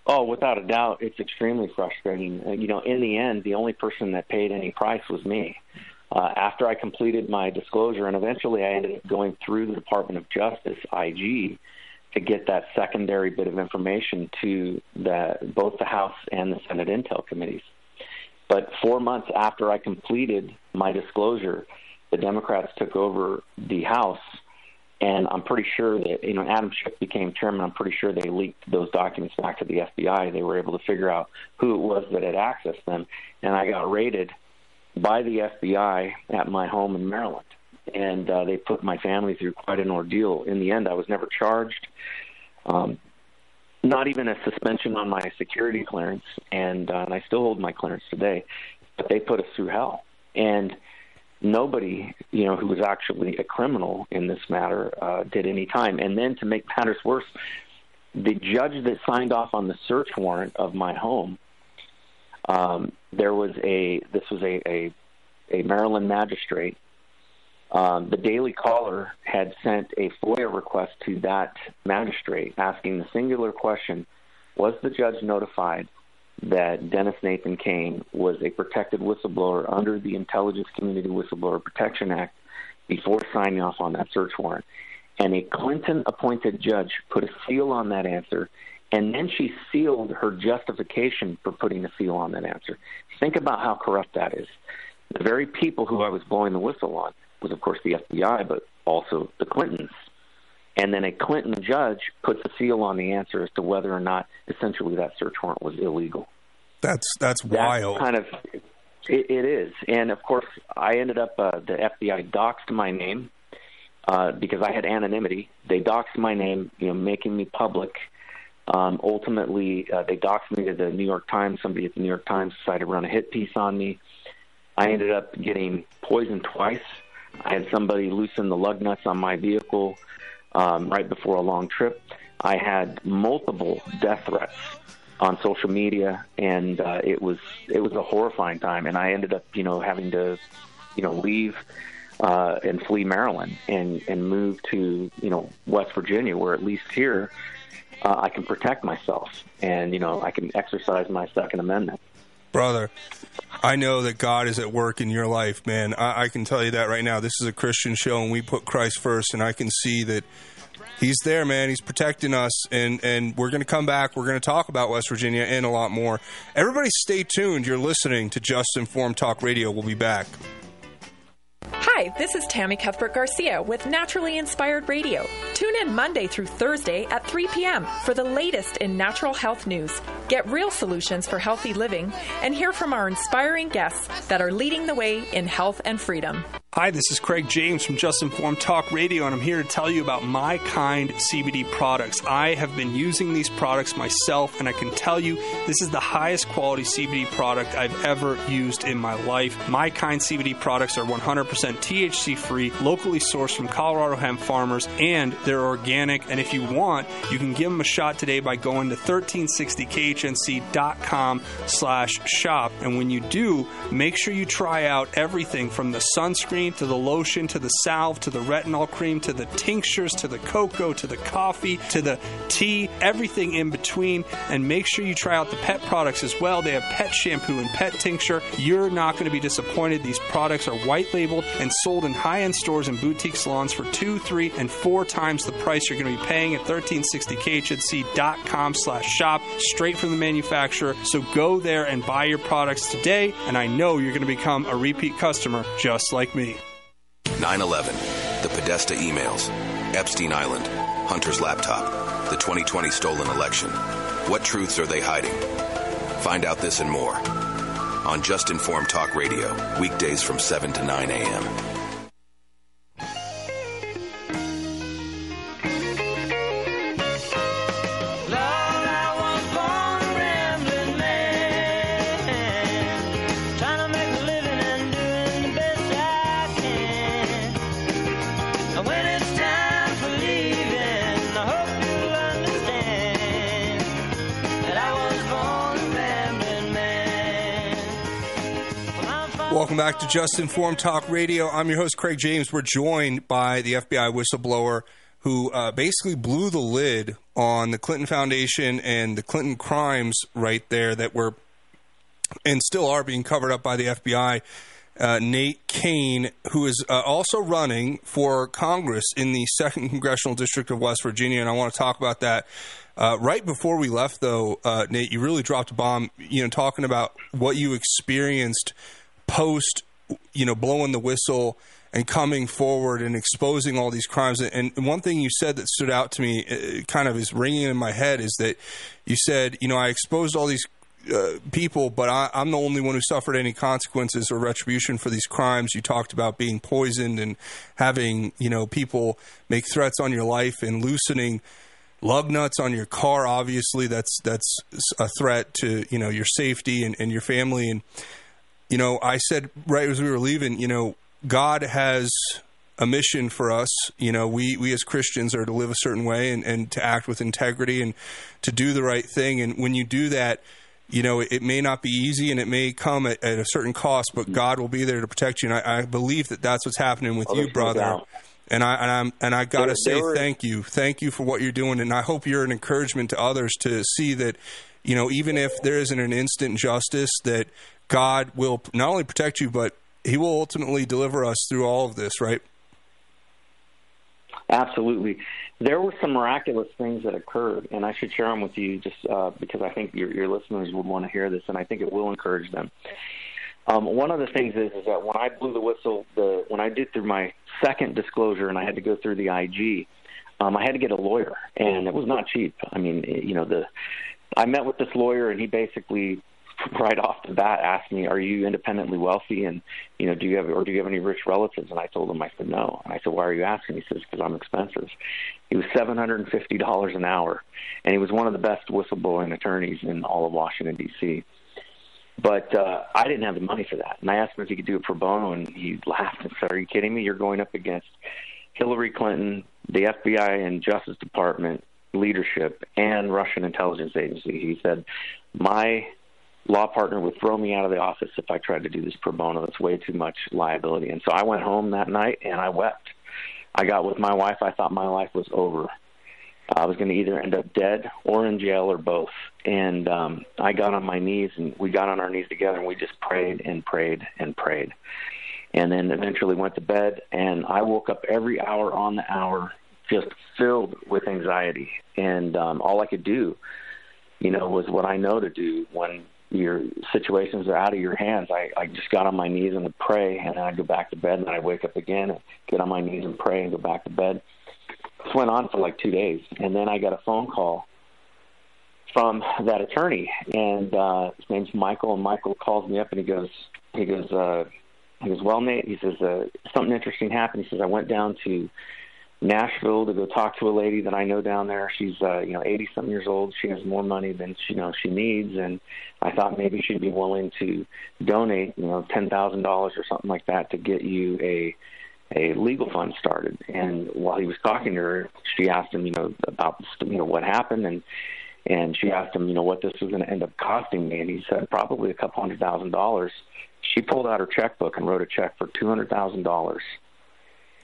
Speaker 16: Oh, without a doubt, it's extremely frustrating. Uh, you know, in the end, the only person that paid any price was me. Uh, after I completed my disclosure, and eventually I ended up going through the Department of Justice, IG, to get that secondary bit of information to the, both the House and the Senate Intel committees. But four months after I completed my disclosure, the Democrats took over the House and I'm pretty sure that you know Adam Schiff became chairman. I'm pretty sure they leaked those documents back to the FBI. They were able to figure out who it was that had accessed them, and I got raided by the FBI at my home in Maryland, and uh, they put my family through quite an ordeal. In the end, I was never charged. Um, not even a suspension on my security clearance, and, uh, and I still hold my clearance today. But they put us through hell, and nobody, you know, who was actually a criminal in this matter uh, did any time. And then to make matters worse, the judge that signed off on the search warrant of my home, um, there was a this was a a, a Maryland magistrate. Um, the Daily Caller had sent a FOIA request to that magistrate asking the singular question: Was the judge notified that Dennis Nathan Cain was a protected whistleblower under the Intelligence Community Whistleblower Protection Act before signing off on that search warrant. And a Clinton appointed judge put a seal on that answer, and then she sealed her justification for putting a seal on that answer. Think about how corrupt that is. The very people who I was blowing the whistle on was, of course, the FBI, but also the Clintons. And then a Clinton judge puts a seal on the answer as to whether or not essentially that search warrant was illegal.
Speaker 2: That's that's wild.
Speaker 16: That's kind of it, it is, and of course, I ended up uh, the FBI doxed my name uh, because I had anonymity. They doxed my name, you know, making me public. Um, ultimately, uh, they doxed me to the New York Times. Somebody at the New York Times decided to run a hit piece on me. I ended up getting poisoned twice. I had somebody loosen the lug nuts on my vehicle um, right before a long trip. I had multiple death threats on social media, and uh, it was it was a horrifying time. And I ended up, you know, having to, you know, leave uh, and flee Maryland and and move to you know West Virginia, where at least here uh, I can protect myself, and you know I can exercise my Second Amendment.
Speaker 2: Brother, I know that God is at work in your life, man. I, I can tell you that right now. This is a Christian show, and we put Christ first, and I can see that He's there, man. He's protecting us, and and we're going to come back. We're going to talk about West Virginia and a lot more. Everybody, stay tuned. You're listening to Just Informed Talk Radio. We'll be back.
Speaker 17: Hi, this is Tammy Cuthbert Garcia with Naturally Inspired Radio. Tune in Monday through Thursday at 3 p.m. for the latest in natural health news. Get real solutions for healthy living and hear from our inspiring guests that are leading the way in health and freedom.
Speaker 18: Hi, this is Craig James from Just Informed Talk Radio, and I'm here to tell you about My Kind CBD products. I have been using these products myself, and I can tell you this is the highest quality CBD product I've ever used in my life. My Kind CBD products are 100% THC free, locally sourced from Colorado hemp farmers, and they're organic. And if you want, you can give them a shot today by going to 1360khnc.com slash shop. And when you do, make sure you try out everything from the sunscreen to the lotion to the salve to the retinol cream to the tinctures to the cocoa to the coffee to the tea, everything in between. And make sure you try out the pet products as well. They have pet shampoo and pet tincture. You're not going to be disappointed. These products are white labeled and sold in high end stores and boutique salons for two, three, and four times the price you're going to be paying at 1360khnc.com slash shop, straight from the manufacturer. So go there and buy your products today, and I know you're going to become a repeat customer just like me.
Speaker 19: 9 11, the Podesta emails, Epstein Island, Hunter's laptop, the 2020 stolen election. What truths are they hiding? Find out this and more on Just Informed Talk Radio, weekdays from 7 to 9 a.m.
Speaker 2: Welcome back to Just Informed Talk Radio. I'm your host, Craig James. We're joined by the FBI whistleblower, who uh, basically blew the lid on the Clinton Foundation and the Clinton crimes right there that were and still are being covered up by the FBI. Uh, Nate Cain, who is uh, also running for Congress in the second congressional district of West Virginia, and I want to talk about that. Uh, right before we left, though, uh, Nate, you really dropped a bomb. You know, talking about what you experienced post, you know, blowing the whistle and coming forward and exposing all these crimes. And one thing you said that stood out to me, uh, kind of is ringing in my head, is that you said, you know, I exposed all these uh, people, but I, I'm the only one who suffered any consequences or retribution for these crimes. You talked about being poisoned and having, you know, people make threats on your life and loosening lug nuts on your car. Obviously, that's that's a threat to you know your safety and, and your family. And you know, I said right as we were leaving, you know, God has a mission for us. You know, we, we as Christians are to live a certain way and, and to act with integrity and to do the right thing. And when you do that, you know, it, may not be easy and it may come at, at, a certain cost, but God will be there to protect you. And I, I believe that that's what's happening with
Speaker 16: Oh,
Speaker 2: you, brother. And I and I'm and I got
Speaker 16: There-
Speaker 2: to say
Speaker 16: there
Speaker 2: thank you, thank you for what you're doing, and I hope you're an encouragement to others to see that, you know, even if there isn't an instant justice, that God will not only protect you, but He will ultimately deliver us through all of this, right?
Speaker 16: Absolutely. There were some miraculous things that occurred, and I should share them with you just uh, because I think your, your listeners would want to hear this, and I think it will encourage them. Um, one of the things is, is that when I blew the whistle, the when I did through my second disclosure, and I had to go through the IG, um, I had to get a lawyer, and it was not cheap. I mean, you know, the I met with this lawyer, and he basically right off the bat asked me, "Are you independently wealthy? And you know, do you have or do you have any rich relatives?" And I told him, I said, "No." And I said, "Why are you asking?" He says, "Because I'm expensive." He was seven hundred and fifty dollars an hour, and he was one of the best whistleblowing attorneys in all of Washington D.C. But uh, I didn't have the money for that, and I asked him if he could do it pro bono, and he laughed and said, "Are you kidding me? You're going up against Hillary Clinton, the FBI and Justice Department leadership, and Russian intelligence agency." He said, "My law partner would throw me out of the office if I tried to do this pro bono. It's way too much liability." And so I went home that night and I wept. I got with my wife. I thought my life was over. I was going to either end up dead or in jail or both. And um, I got on my knees and we got on our knees together and we just prayed and prayed and prayed. And then eventually went to bed and I woke up every hour on the hour just filled with anxiety. And um, all I could do, you know, was what I know to do when your situations are out of your hands. I, I just got on my knees and would pray, and then I'd go back to bed, and then I'd wake up again and get on my knees and pray and go back to bed. This went on for like two days, and then I got a phone call from that attorney, and uh, his name's Michael, and Michael calls me up and he goes, he goes, uh, he goes, well, Nate, he says uh, something interesting happened. He says I went down to Nashville to go talk to a lady that I know down there. She's uh, you know, eighty something years old. She has more money than she you know she needs and I thought maybe she'd be willing to donate, you know, ten thousand dollars or something like that to get you a a legal fund started. And while he was talking to her, she asked him, you know, about you know what happened and and she asked him, you know, what this was going to end up costing me, and he said probably a couple hundred thousand dollars. She pulled out her checkbook and wrote a check for two hundred thousand dollars.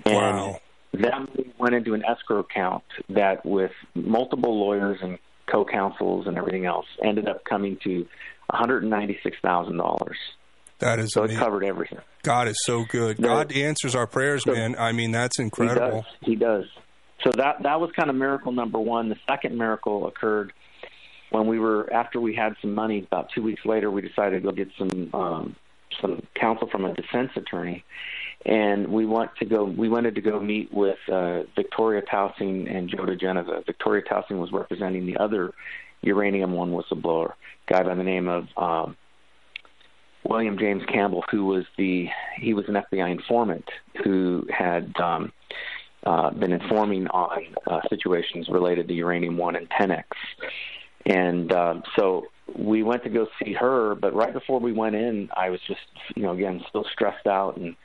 Speaker 2: Wow.
Speaker 16: That money went into an escrow account that, with multiple lawyers and co-counsels and everything else, ended up coming to one hundred and ninety-six thousand dollars.
Speaker 2: That is
Speaker 16: so it covered everything.
Speaker 2: God is so good.
Speaker 16: No.
Speaker 2: God answers our prayers, man. I mean, that's incredible.
Speaker 16: He does. He does. So that that was kind of miracle number one. The second miracle occurred when we were after we had some money. About two weeks later, we decided to go get some um, some counsel from a defense attorney, and we went to go. We wanted to go meet with uh, Victoria Toensing and Joe diGenova. Victoria Toensing was representing the other Uranium One whistleblower, guy by the name of. Um, William James Campbell, who was the he was an FBI informant who had um, uh, been informing on uh, situations related to uranium one and Tenex, and um, so we went to go see her. But right before we went in, I was just you know again still stressed out and.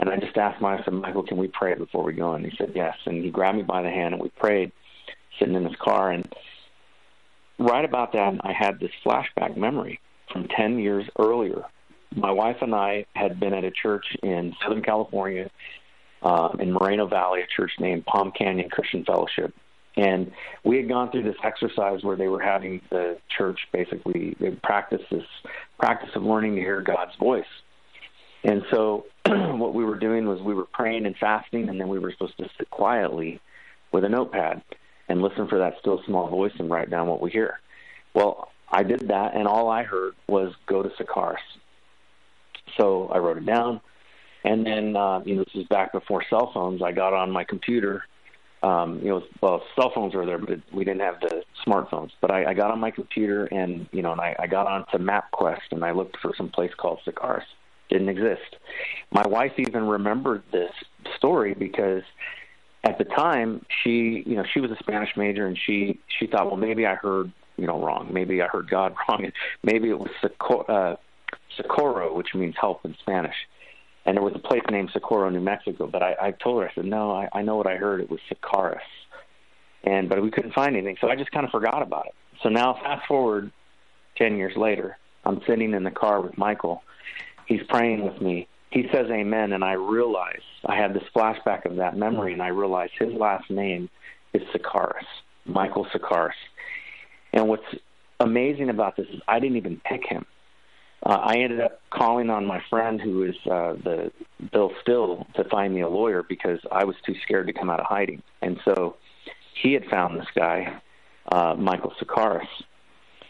Speaker 16: And I just asked Mike, I said, Michael, can we pray before we go? And he said, yes. And he grabbed me by the hand and we prayed, sitting in his car. And right about that, I had this flashback memory from 10 years earlier my wife and I had been at a church in Southern California um, in Moreno Valley, a church named Palm Canyon Christian Fellowship. And we had gone through this exercise where they were having the church basically practice this practice of learning to hear God's voice. And so what we were doing was we were praying and fasting, and then we were supposed to sit quietly with a notepad and listen for that still small voice and write down what we hear. Well, I did that, and all I heard was go to Socarras. So I wrote it down, and then uh, you know this is back before cell phones. I got on my computer. Um, you know, well, cell phones were there, but we didn't have the smartphones. But I, I got on my computer, and you know, and I, I got onto MapQuest, and I looked for some place called Socarras. Didn't exist. My wife even remembered this story because at the time she you know she was a spanish major and she she thought well maybe i heard you know wrong. Maybe i heard god wrong. Maybe it was socorro, uh, socorro which means help in spanish. And there was a place named socorro new mexico but i i told her i said no i i know what i heard. It was Socarras. and but we couldn't find anything. So i just kind of forgot about it. So now fast forward ten years later i'm sitting in the car with michael he's praying with me. He says amen and i realize i had this flashback of that memory and i realize his last name is Socarras michael Socarras. And what's amazing about this is i didn't even pick him. Uh, i ended up calling on my friend who is uh, the bill still to find me a lawyer because i was too scared to come out of hiding. And so he had found this guy uh, michael Socarras.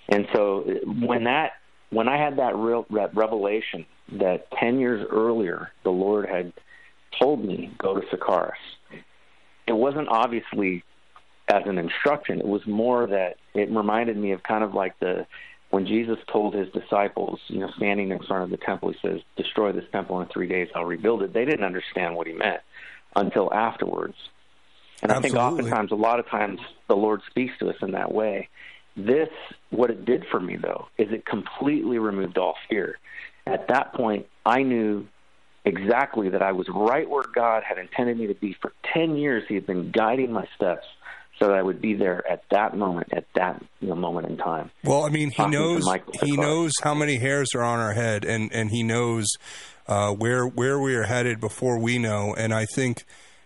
Speaker 16: And so when that when i had that real revelation that 10 years earlier the Lord had told me, go to Socarras. It wasn't obviously as an instruction, it was more that it reminded me of kind of like the when Jesus told his disciples, you know, standing in front of the temple, he says, Destroy this temple in three days, I'll rebuild it. They didn't understand what he meant until afterwards. And
Speaker 2: Absolutely.
Speaker 16: I think oftentimes, a lot of times, the Lord speaks to us in that way. This, what it did for me, though, is it completely removed all fear at that point, I knew exactly that I was right where God had intended me to be. For 10 years, He had been guiding my steps so that I would be there at that moment, at that you know, moment in time.
Speaker 2: Well, I mean, he
Speaker 16: Talking
Speaker 2: knows he knows how many hairs are on our head, and and he knows uh, where where we are headed before we know. And I think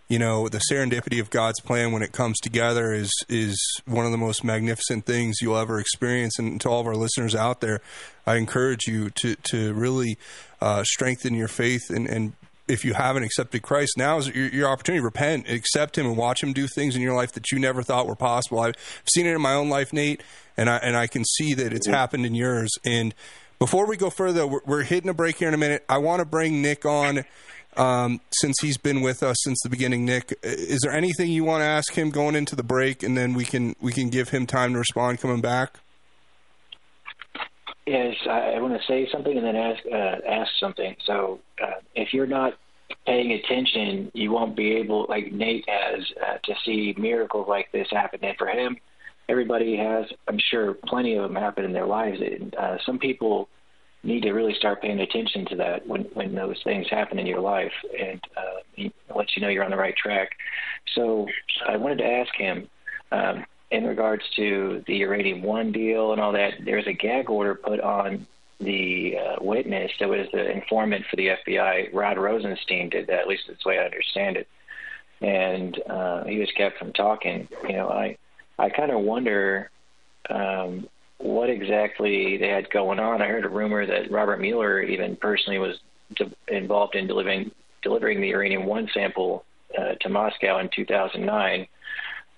Speaker 2: you know the serendipity of God's plan when it comes together is is one of the most magnificent things you'll ever experience. And to all of our listeners out there, I encourage you to to really uh, strengthen your faith and and. If you haven't accepted Christ, now is your, your opportunity. To repent, accept Him, and watch Him do things in your life that you never thought were possible. I've seen it in my own life, Nate, and I and I can see that it's happened in yours. And before we go further, we're, we're hitting a break here in a minute. I want to bring Nick on um, since he's been with us since the beginning. Nick, is there anything you want to ask him going into the break, and then we can we can give him time to respond coming back?
Speaker 3: Yes, I, want to say something and then ask uh, ask something. So, uh, if you're not paying attention, you won't be able, like Nate has, uh, to see miracles like this happen. And for him, everybody has, I'm sure, plenty of them happen in their lives. Uh, some people need to really start paying attention to that when when those things happen in your life, and uh, it lets you know you're on the right track. So, I wanted to ask him. Um, in regards to the uranium one deal and all that, there's a gag order put on the uh, witness that was the informant for the FBI. Rod Rosenstein did that, at least that's the way I understand it. And uh, he was kept from talking. You know, I I kind of wonder um, what exactly they had going on. I heard a rumor that Robert Mueller even personally was de- involved in delivering delivering the uranium one sample uh, to Moscow in 2009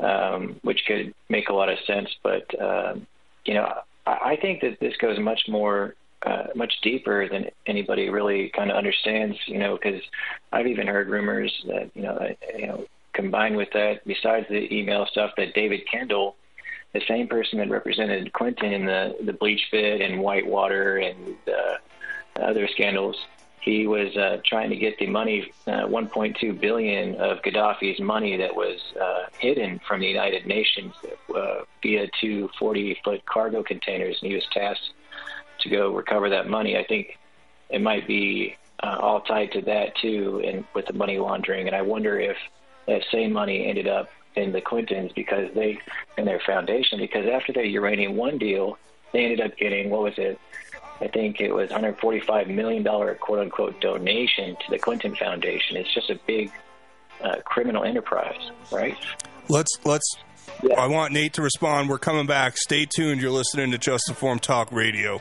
Speaker 3: um, which could make a lot of sense. But um, you know, I, I think that this goes much more, uh, much deeper than anybody really kind of understands. You know, because I've even heard rumors that you know, you know, combined with that, besides the email stuff, that David Kendall, the same person that represented Clinton in the the BleachBit and Whitewater and uh, other scandals he was uh, trying to get the money, uh, 1.2 billion of Gaddafi's money that was uh, hidden from the United Nations uh, via two 40-foot cargo containers, and he was tasked to go recover that money. I think it might be uh, all tied to that too, and with the money laundering. And I wonder if that same money ended up in the Clintons because they, and their foundation, because after the uranium one deal, they ended up getting what was it? I think it was 145 million dollar quote unquote donation to the Clinton Foundation. It's just a big uh, criminal enterprise, right?
Speaker 2: Let's let's. I want Nate to respond. We're coming back. Stay tuned. You're listening to Just Informed Talk Radio.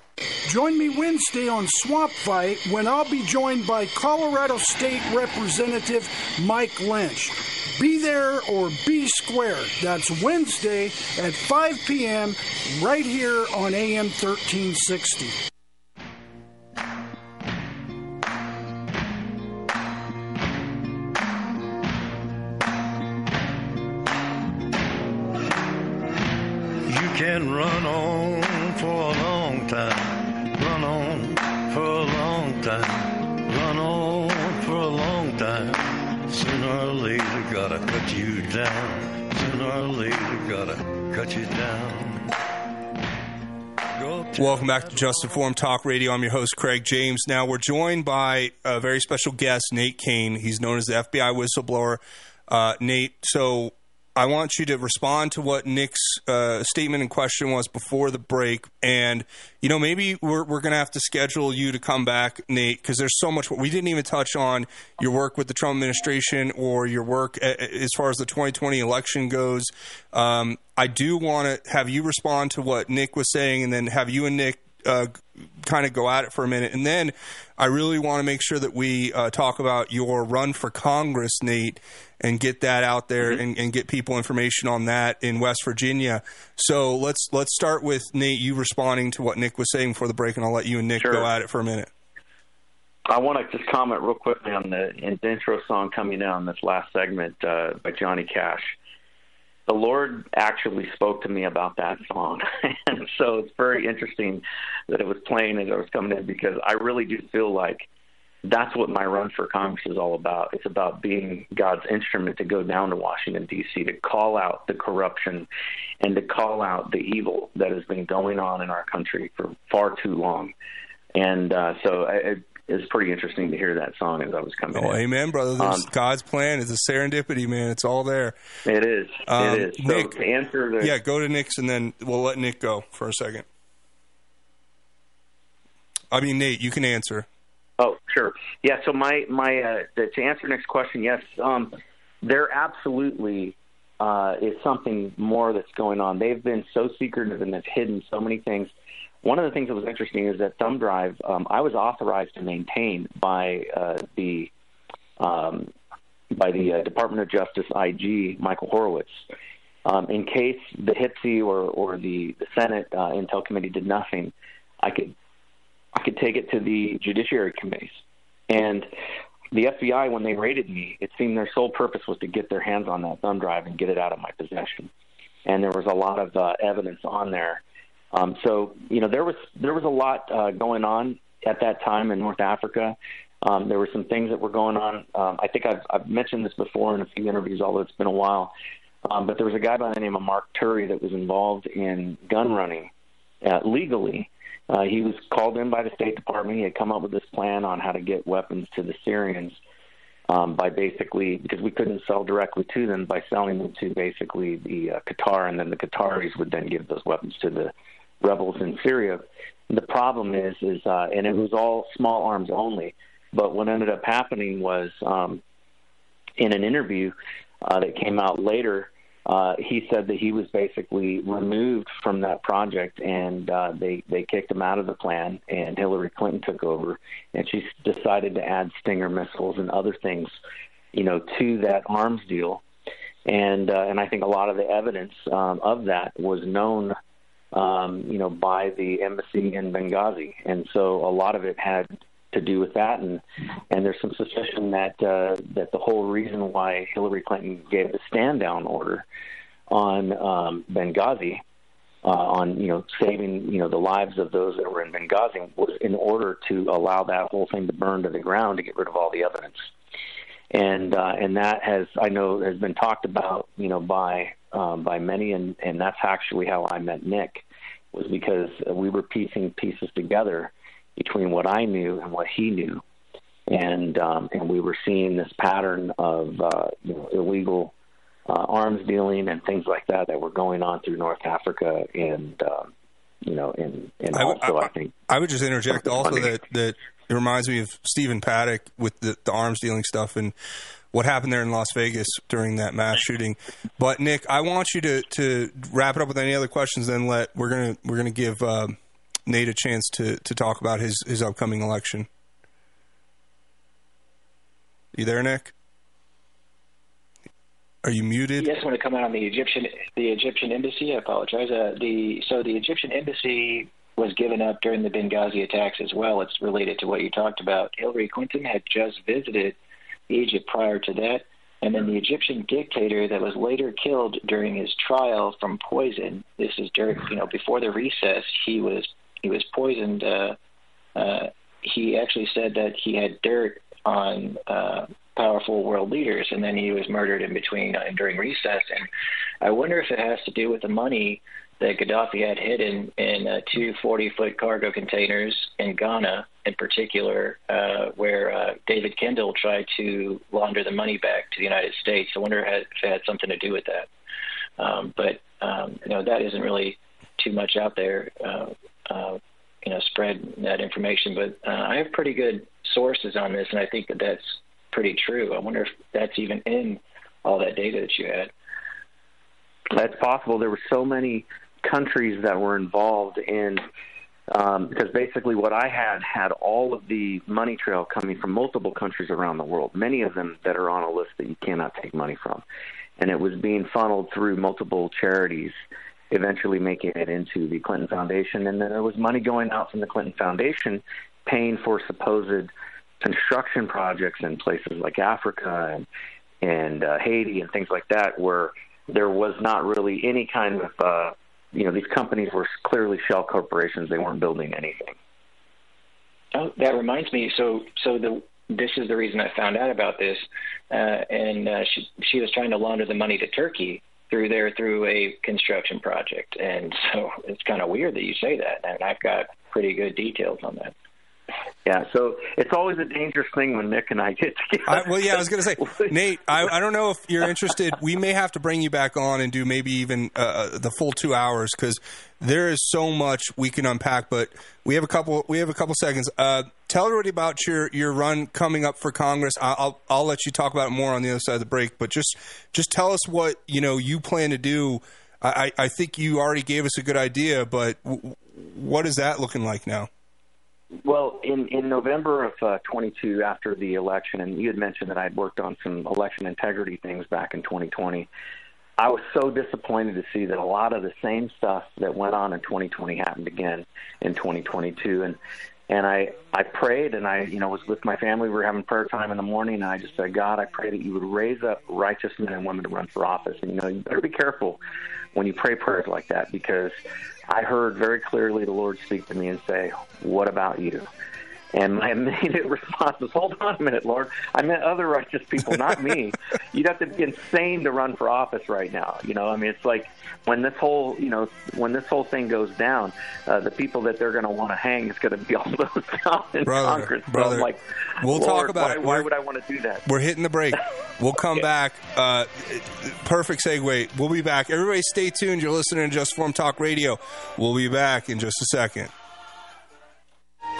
Speaker 5: Join me Wednesday on Swamp Fight when I'll be joined by Colorado State Representative Mike Lynch. Be there or be square. That's Wednesday at 5 p.m. right here on AM 1360.
Speaker 20: Can run on for a long time, run on for a long time, run on for a long time. Sooner or later, gotta cut you down. Sooner or later, gotta cut you down.
Speaker 2: Welcome back to Just Informed Talk Radio. I'm your host, Craig James. Now, we're joined by a very special guest, Nate Cain. He's known as the FBI whistleblower. Uh, Nate, so I want you to respond to what Nick's uh, statement and question was before the break. And, you know, maybe we're, we're going to have to schedule you to come back, Nate, because there's so much. We didn't even touch on your work with the Trump administration or your work a, as far as the 2020 election goes. Um, I do want to have you respond to what Nick was saying and then have you and Nick uh, kind of go at it for a minute. And then I really want to make sure that we uh, talk about your run for Congress, Nate, and get that out there and, and, get people information on that in West Virginia. So let's let's start with Nate, you responding to what Nick was saying before the break, and I'll let you and Nick
Speaker 16: Sure.
Speaker 2: go at it for a minute.
Speaker 16: I want to just comment real quickly on the, intro song coming down this last segment uh, by Johnny Cash. The Lord actually spoke to me about that song, and so it's very interesting that it was playing as I was coming in because I really do feel like that's what my run for Congress is all about. It's about being God's instrument to go down to Washington D.C. to call out the corruption and to call out the evil that has been going on in our country for far too long. And uh, so I, it's pretty interesting to hear that song as I was coming.
Speaker 2: Oh,
Speaker 16: in.
Speaker 2: amen, brother.
Speaker 16: Um,
Speaker 2: God's plan is a serendipity, man. It's all there.
Speaker 16: It is.
Speaker 2: Um,
Speaker 16: it is. So
Speaker 2: Nick,
Speaker 16: to answer the
Speaker 2: yeah, go to Nick's and then we'll let Nick go for a second. I mean, Nate, you can answer.
Speaker 16: Oh, sure. Yeah. So my my uh, to answer next question, yes, um, there absolutely uh, is something more that's going on. They've been so secretive and have hidden so many things. One of the things that was interesting is that thumb drive um, I was authorized to maintain by uh, the um, by the uh, Department of Justice IG Michael Horowitz. Um, in case the HPSCI or, or the, the Senate uh, Intel Committee did nothing, I could could take it to the Judiciary committees. And the FBI, when they raided me, it seemed their sole purpose was to get their hands on that thumb drive and get it out of my possession. And there was a lot of uh, evidence on there. Um, so you know there was there was a lot uh, going on at that time in North Africa. Um, there were some things that were going on. Um, I think I've, I've mentioned this before in a few interviews, although it's been a while. Um, but there was a guy by the name of Marc Turi that was involved in gun running uh, legally. Uh, he was called in by the State Department. He had come up with this plan on how to get weapons to the Syrians. um, by basically because we couldn't sell directly to them by selling them to basically the uh, Qatar, and then the Qataris would then give those weapons to the rebels in Syria. The problem is, is uh, and it was all small arms only. But what ended up happening was um, in an interview uh, that came out later, uh, he said that he was basically removed from that project, and uh, they they kicked him out of the plan. And Hillary Clinton took over, and she decided to add Stinger missiles and other things, you know, to that arms deal. And uh, and I think a lot of the evidence um, of that was known, um, you know, by the embassy in Benghazi, and so a lot of it had to do with that, and and there's some suspicion that uh, that the whole reason why Hillary Clinton gave the stand down order on um, Benghazi, uh, on you know saving you know the lives of those that were in Benghazi, was in order to allow that whole thing to burn to the ground to get rid of all the evidence, and uh, and that has I know has been talked about you know by um, by many, and and that's actually how I met Nick was because we were piecing pieces together between what I knew and what he knew, and um, and we were seeing this pattern of uh, you know illegal uh, arms dealing and things like that that were going on through North Africa and um, you know and and
Speaker 2: I,
Speaker 16: also
Speaker 2: I,
Speaker 16: I think
Speaker 2: I would just interject also that that it reminds me of Stephen Paddock with the, the arms dealing stuff and what happened there in Las Vegas during that mass shooting. But Nick, I want you to to wrap it up with any other questions. Then let we're gonna we're gonna give uh, Nate a chance to to talk about his his upcoming election. You there, Nick? Are you muted?
Speaker 3: Yes, I want to come out on the Egyptian the Egyptian embassy. I apologize. Uh, the so the Egyptian embassy was given up during the Benghazi attacks as well. It's related to what you talked about. Hillary Clinton had just visited Egypt prior to that, and then the Egyptian dictator that was later killed during his trial from poison. This is during you know before the recess. He was he was poisoned. Uh, uh, he actually said that he had dirt on uh, powerful world leaders, and then he was murdered in between uh, during recess. And I wonder if it has to do with the money that Gaddafi had hidden in uh, two 40-foot cargo containers in Ghana, in particular, uh, where uh, David Kendall tried to launder the money back to the United States. I wonder if it had, something to do with that. Um, but um, you know that isn't really too much out there. Uh, uh, you know, spread that information, but uh, I have pretty good sources on this, and I think that that's pretty true. I wonder if that's even in all that data that you had.
Speaker 16: That's possible. There were so many countries that were involved in um, because basically what I had had all of the money trail coming from multiple countries around the world, many of them that are on a list that you cannot take money from, and it was being funneled through multiple charities, eventually making it into the Clinton Foundation, and then there was money going out from the Clinton Foundation, paying for supposed construction projects in places like Africa and and uh, Haiti and things like that, where there was not really any kind of uh, you know, these companies were clearly shell corporations. They weren't building anything.
Speaker 3: Oh, that reminds me. So, so the this is the reason I found out about this, uh, and uh, she she was trying to launder the money to Turkey through there through a construction project, and so it's kind of weird that you say that, and I've got pretty good details on that.
Speaker 16: Yeah, so it's always a dangerous thing when Nick and I get together.
Speaker 2: I, well, yeah, I was going to say, Nate, I, I don't know if you're interested. We may have to bring you back on and do maybe even uh, uh the full two hours because there is so much we can unpack. But we have a couple. We have a couple seconds. Uh, tell everybody about your your run coming up for Congress. I'll, I'll let you talk about it more on the other side of the break. But just just tell us what you know you plan to do. I, I think you already gave us a good idea, but w- what is that looking like now?
Speaker 16: Well, in in November of uh, 22, after the election, and you had mentioned that I had worked on some election integrity things back in 2020. I was so disappointed to see that a lot of the same stuff that went on in 2020 happened again in 2022, and and I I prayed and I you know was with my family. We were having prayer time in the morning, and I just said, God, I pray that you would raise up righteous men and women to run for office. And you know, you better be careful when you pray prayers like that because I heard very clearly the Lord speak to me and say, "What about you?" And my immediate response was, "Hold on a minute, Lord. I meant other righteous people, not me. You'd have to be insane to run for office right now. You know, I mean, it's like when this whole, you know, when this whole thing goes down, uh, the people that they're going to want to hang is going to be all those down in
Speaker 2: Brother,
Speaker 16: Congress. So
Speaker 2: brother,
Speaker 16: I'm like,
Speaker 2: we'll
Speaker 16: Lord,
Speaker 2: talk about
Speaker 16: why,
Speaker 2: it.
Speaker 16: Why
Speaker 2: We're-
Speaker 16: would I want to do that?
Speaker 2: We're hitting the break. We'll come back. Uh, perfect segue. We'll be back. Everybody stay tuned. You're listening to Just Informed Talk Radio. We'll be back in just a second.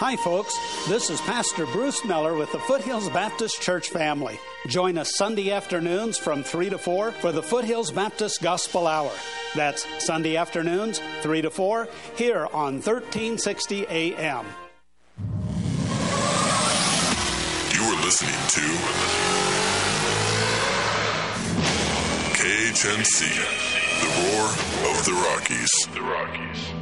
Speaker 21: Hi, folks. This is Pastor Bruce Miller with the Foothills Baptist Church family. Join us Sunday afternoons from 3 to 4 for the Foothills Baptist Gospel Hour. That's Sunday afternoons, 3 to 4, here on 1360 AM.
Speaker 22: You are listening to KHNC, the roar of the Rockies. The Rockies.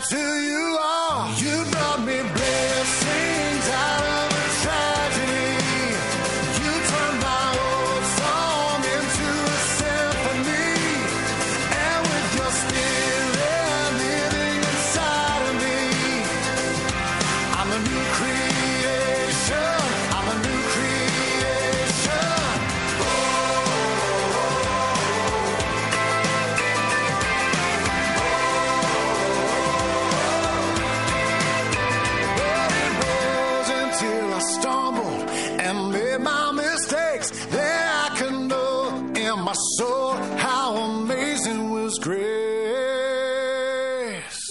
Speaker 4: That's who you are. You brought me blessings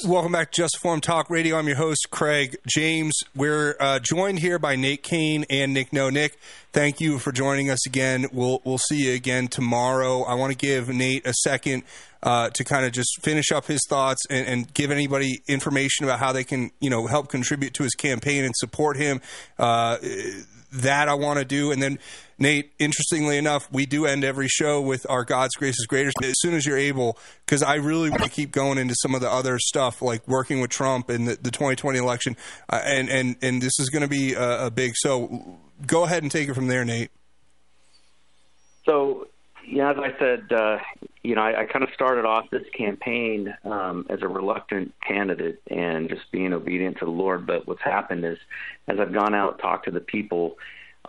Speaker 2: Welcome back to Just Informed Talk Radio. I'm your host, Craig James. We're uh, joined here by Nate Cain and Nick No. Nick, thank you for joining us again. We'll we'll see you again tomorrow. I want to give Nate a second uh, to kind of just finish up his thoughts and, and give anybody information about how they can you know help contribute to his campaign and support him. Uh, that I want to do, and then Nate. Interestingly enough, we do end every show with our God's grace is greater as soon as you're able, because I really want to keep going into some of the other stuff like working with Trump and the, the 2020 election, uh, and and and this is going to be a, a big. So go ahead and take it from there, Nate.
Speaker 16: So, yeah, as I said, uh, you know, I, I kind of started off this campaign um, as a reluctant candidate and just being obedient to the Lord. But what's happened is, as I've gone out, and talked to the people,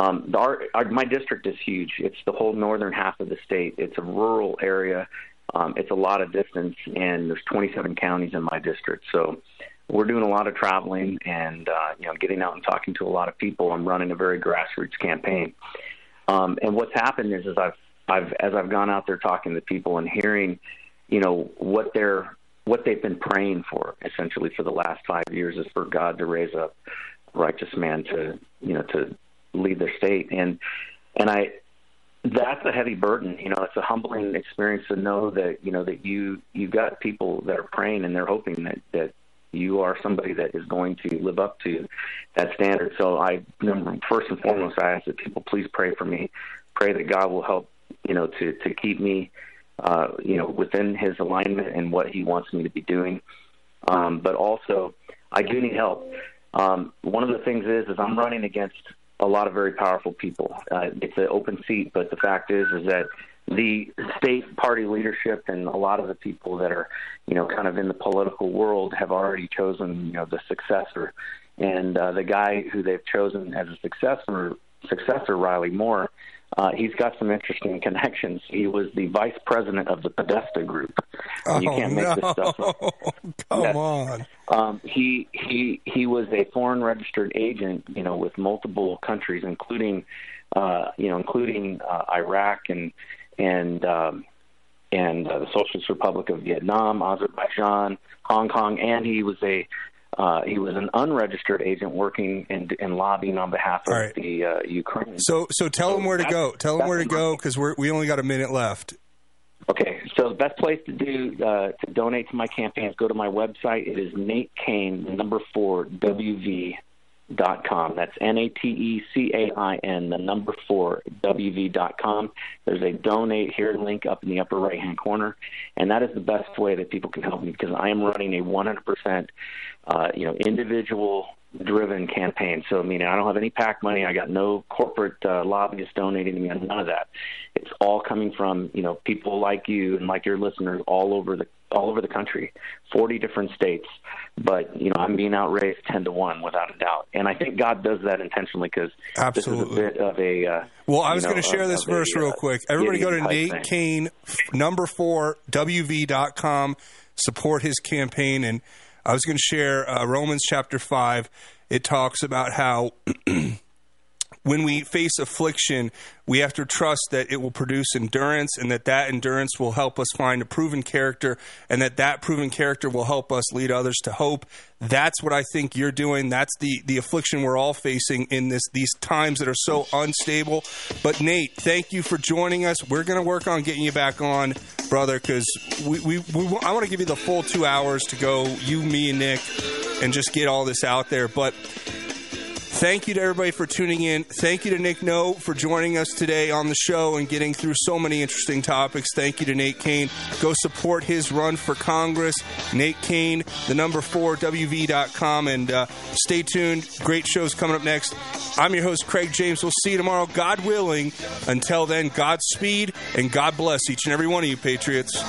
Speaker 16: um, our, our, my district is huge. It's the whole northern half of the state. It's a rural area. Um, it's a lot of distance, and there's 27 counties in my district. So we're doing a lot of traveling and uh, you know getting out and talking to a lot of people. I'm running a very grassroots campaign. Um, and what's happened is, is I've, I've, as I've gone out there talking to people and hearing, you know, what they're, what they've been praying for, essentially for the last five years, is for God to raise up righteous man to, you know, to lead their state. And, and I, that's a heavy burden. You know, it's a humbling experience to know that, you know, that you, you've got people that are praying and they're hoping that, that you are somebody that is going to live up to that standard. So I, first and foremost, I ask that people please pray for me. Pray that God will help, you know, to to keep me, uh, you know, within His alignment and what He wants me to be doing. Um, but also, I do need help. Um, one of the things is, is I'm running against a lot of very powerful people. Uh, it's an open seat, but the fact is, is that the state party leadership and a lot of the people that are, you know, kind of in the political world have already chosen, you know, the successor. And uh, the guy who they've chosen as a successor, successor Riley Moore, uh, he's got some interesting connections. He was the vice president of the Podesta Group. And you
Speaker 2: Oh,
Speaker 16: can't make
Speaker 2: no.
Speaker 16: this stuff up.
Speaker 2: Come
Speaker 16: Yes.
Speaker 2: on.
Speaker 16: Um, he he he was a foreign registered agent, you know, with multiple countries, including, uh, you know, including uh, Iraq and and um, and uh, the Socialist Republic of Vietnam, Azerbaijan, Hong Kong, and he was a Uh, he was an unregistered agent working and, and lobbying on behalf of
Speaker 2: right.
Speaker 16: the uh, Ukraine.
Speaker 2: So so tell him where to go. Tell him where to go because we're only got a minute left.
Speaker 16: Okay, so the best place to do uh, to donate to my campaign is go to my website. It is Nate Cain, the number four WV dot com. That's N A T E C A I N, the number four WV dot com. There's a donate here link up in the upper right hand corner, and that is the best way that people can help me because I am running a 100% uh, you know individual driven campaign. So, I mean, I don't have any PAC money. I got no corporate uh, lobbyists donating to me. On none of that. It's all coming from you know people like you and like your listeners all over the all over the country, 40 different states. But you know I'm being outraised 10 to one without a doubt, and I think God does that intentionally because this is a bit of a. Uh,
Speaker 2: Well, I was going to share this
Speaker 16: of a,
Speaker 2: verse real
Speaker 16: uh,
Speaker 2: quick. Everybody go to Nate
Speaker 16: thing.
Speaker 2: Cain, number four, WV.com, support his campaign. And I was going to share uh, Romans chapter 5. It talks about how when we face affliction, we have to trust that it will produce endurance and that that endurance will help us find a proven character and that that proven character will help us lead others to hope. That's what I think you're doing. That's the, the affliction we're all facing in this these times that are so unstable. But Nate, thank you for joining us. We're going to work on getting you back on, brother, because we, we, we, I want to give you the full two hours to go, you, me, and Nick, and just get all this out there. But Thank you to everybody for tuning in. Thank you to Nick No for joining us today on the show and getting through so many interesting topics. Thank you to Nate Cain. Go support his run for Congress. Nate Cain, the number four, WV.com. And uh, stay tuned. Great shows coming up next. I'm your host, Craig James. We'll see you tomorrow, God willing. Until then, Godspeed and God bless each and every one of you, Patriots.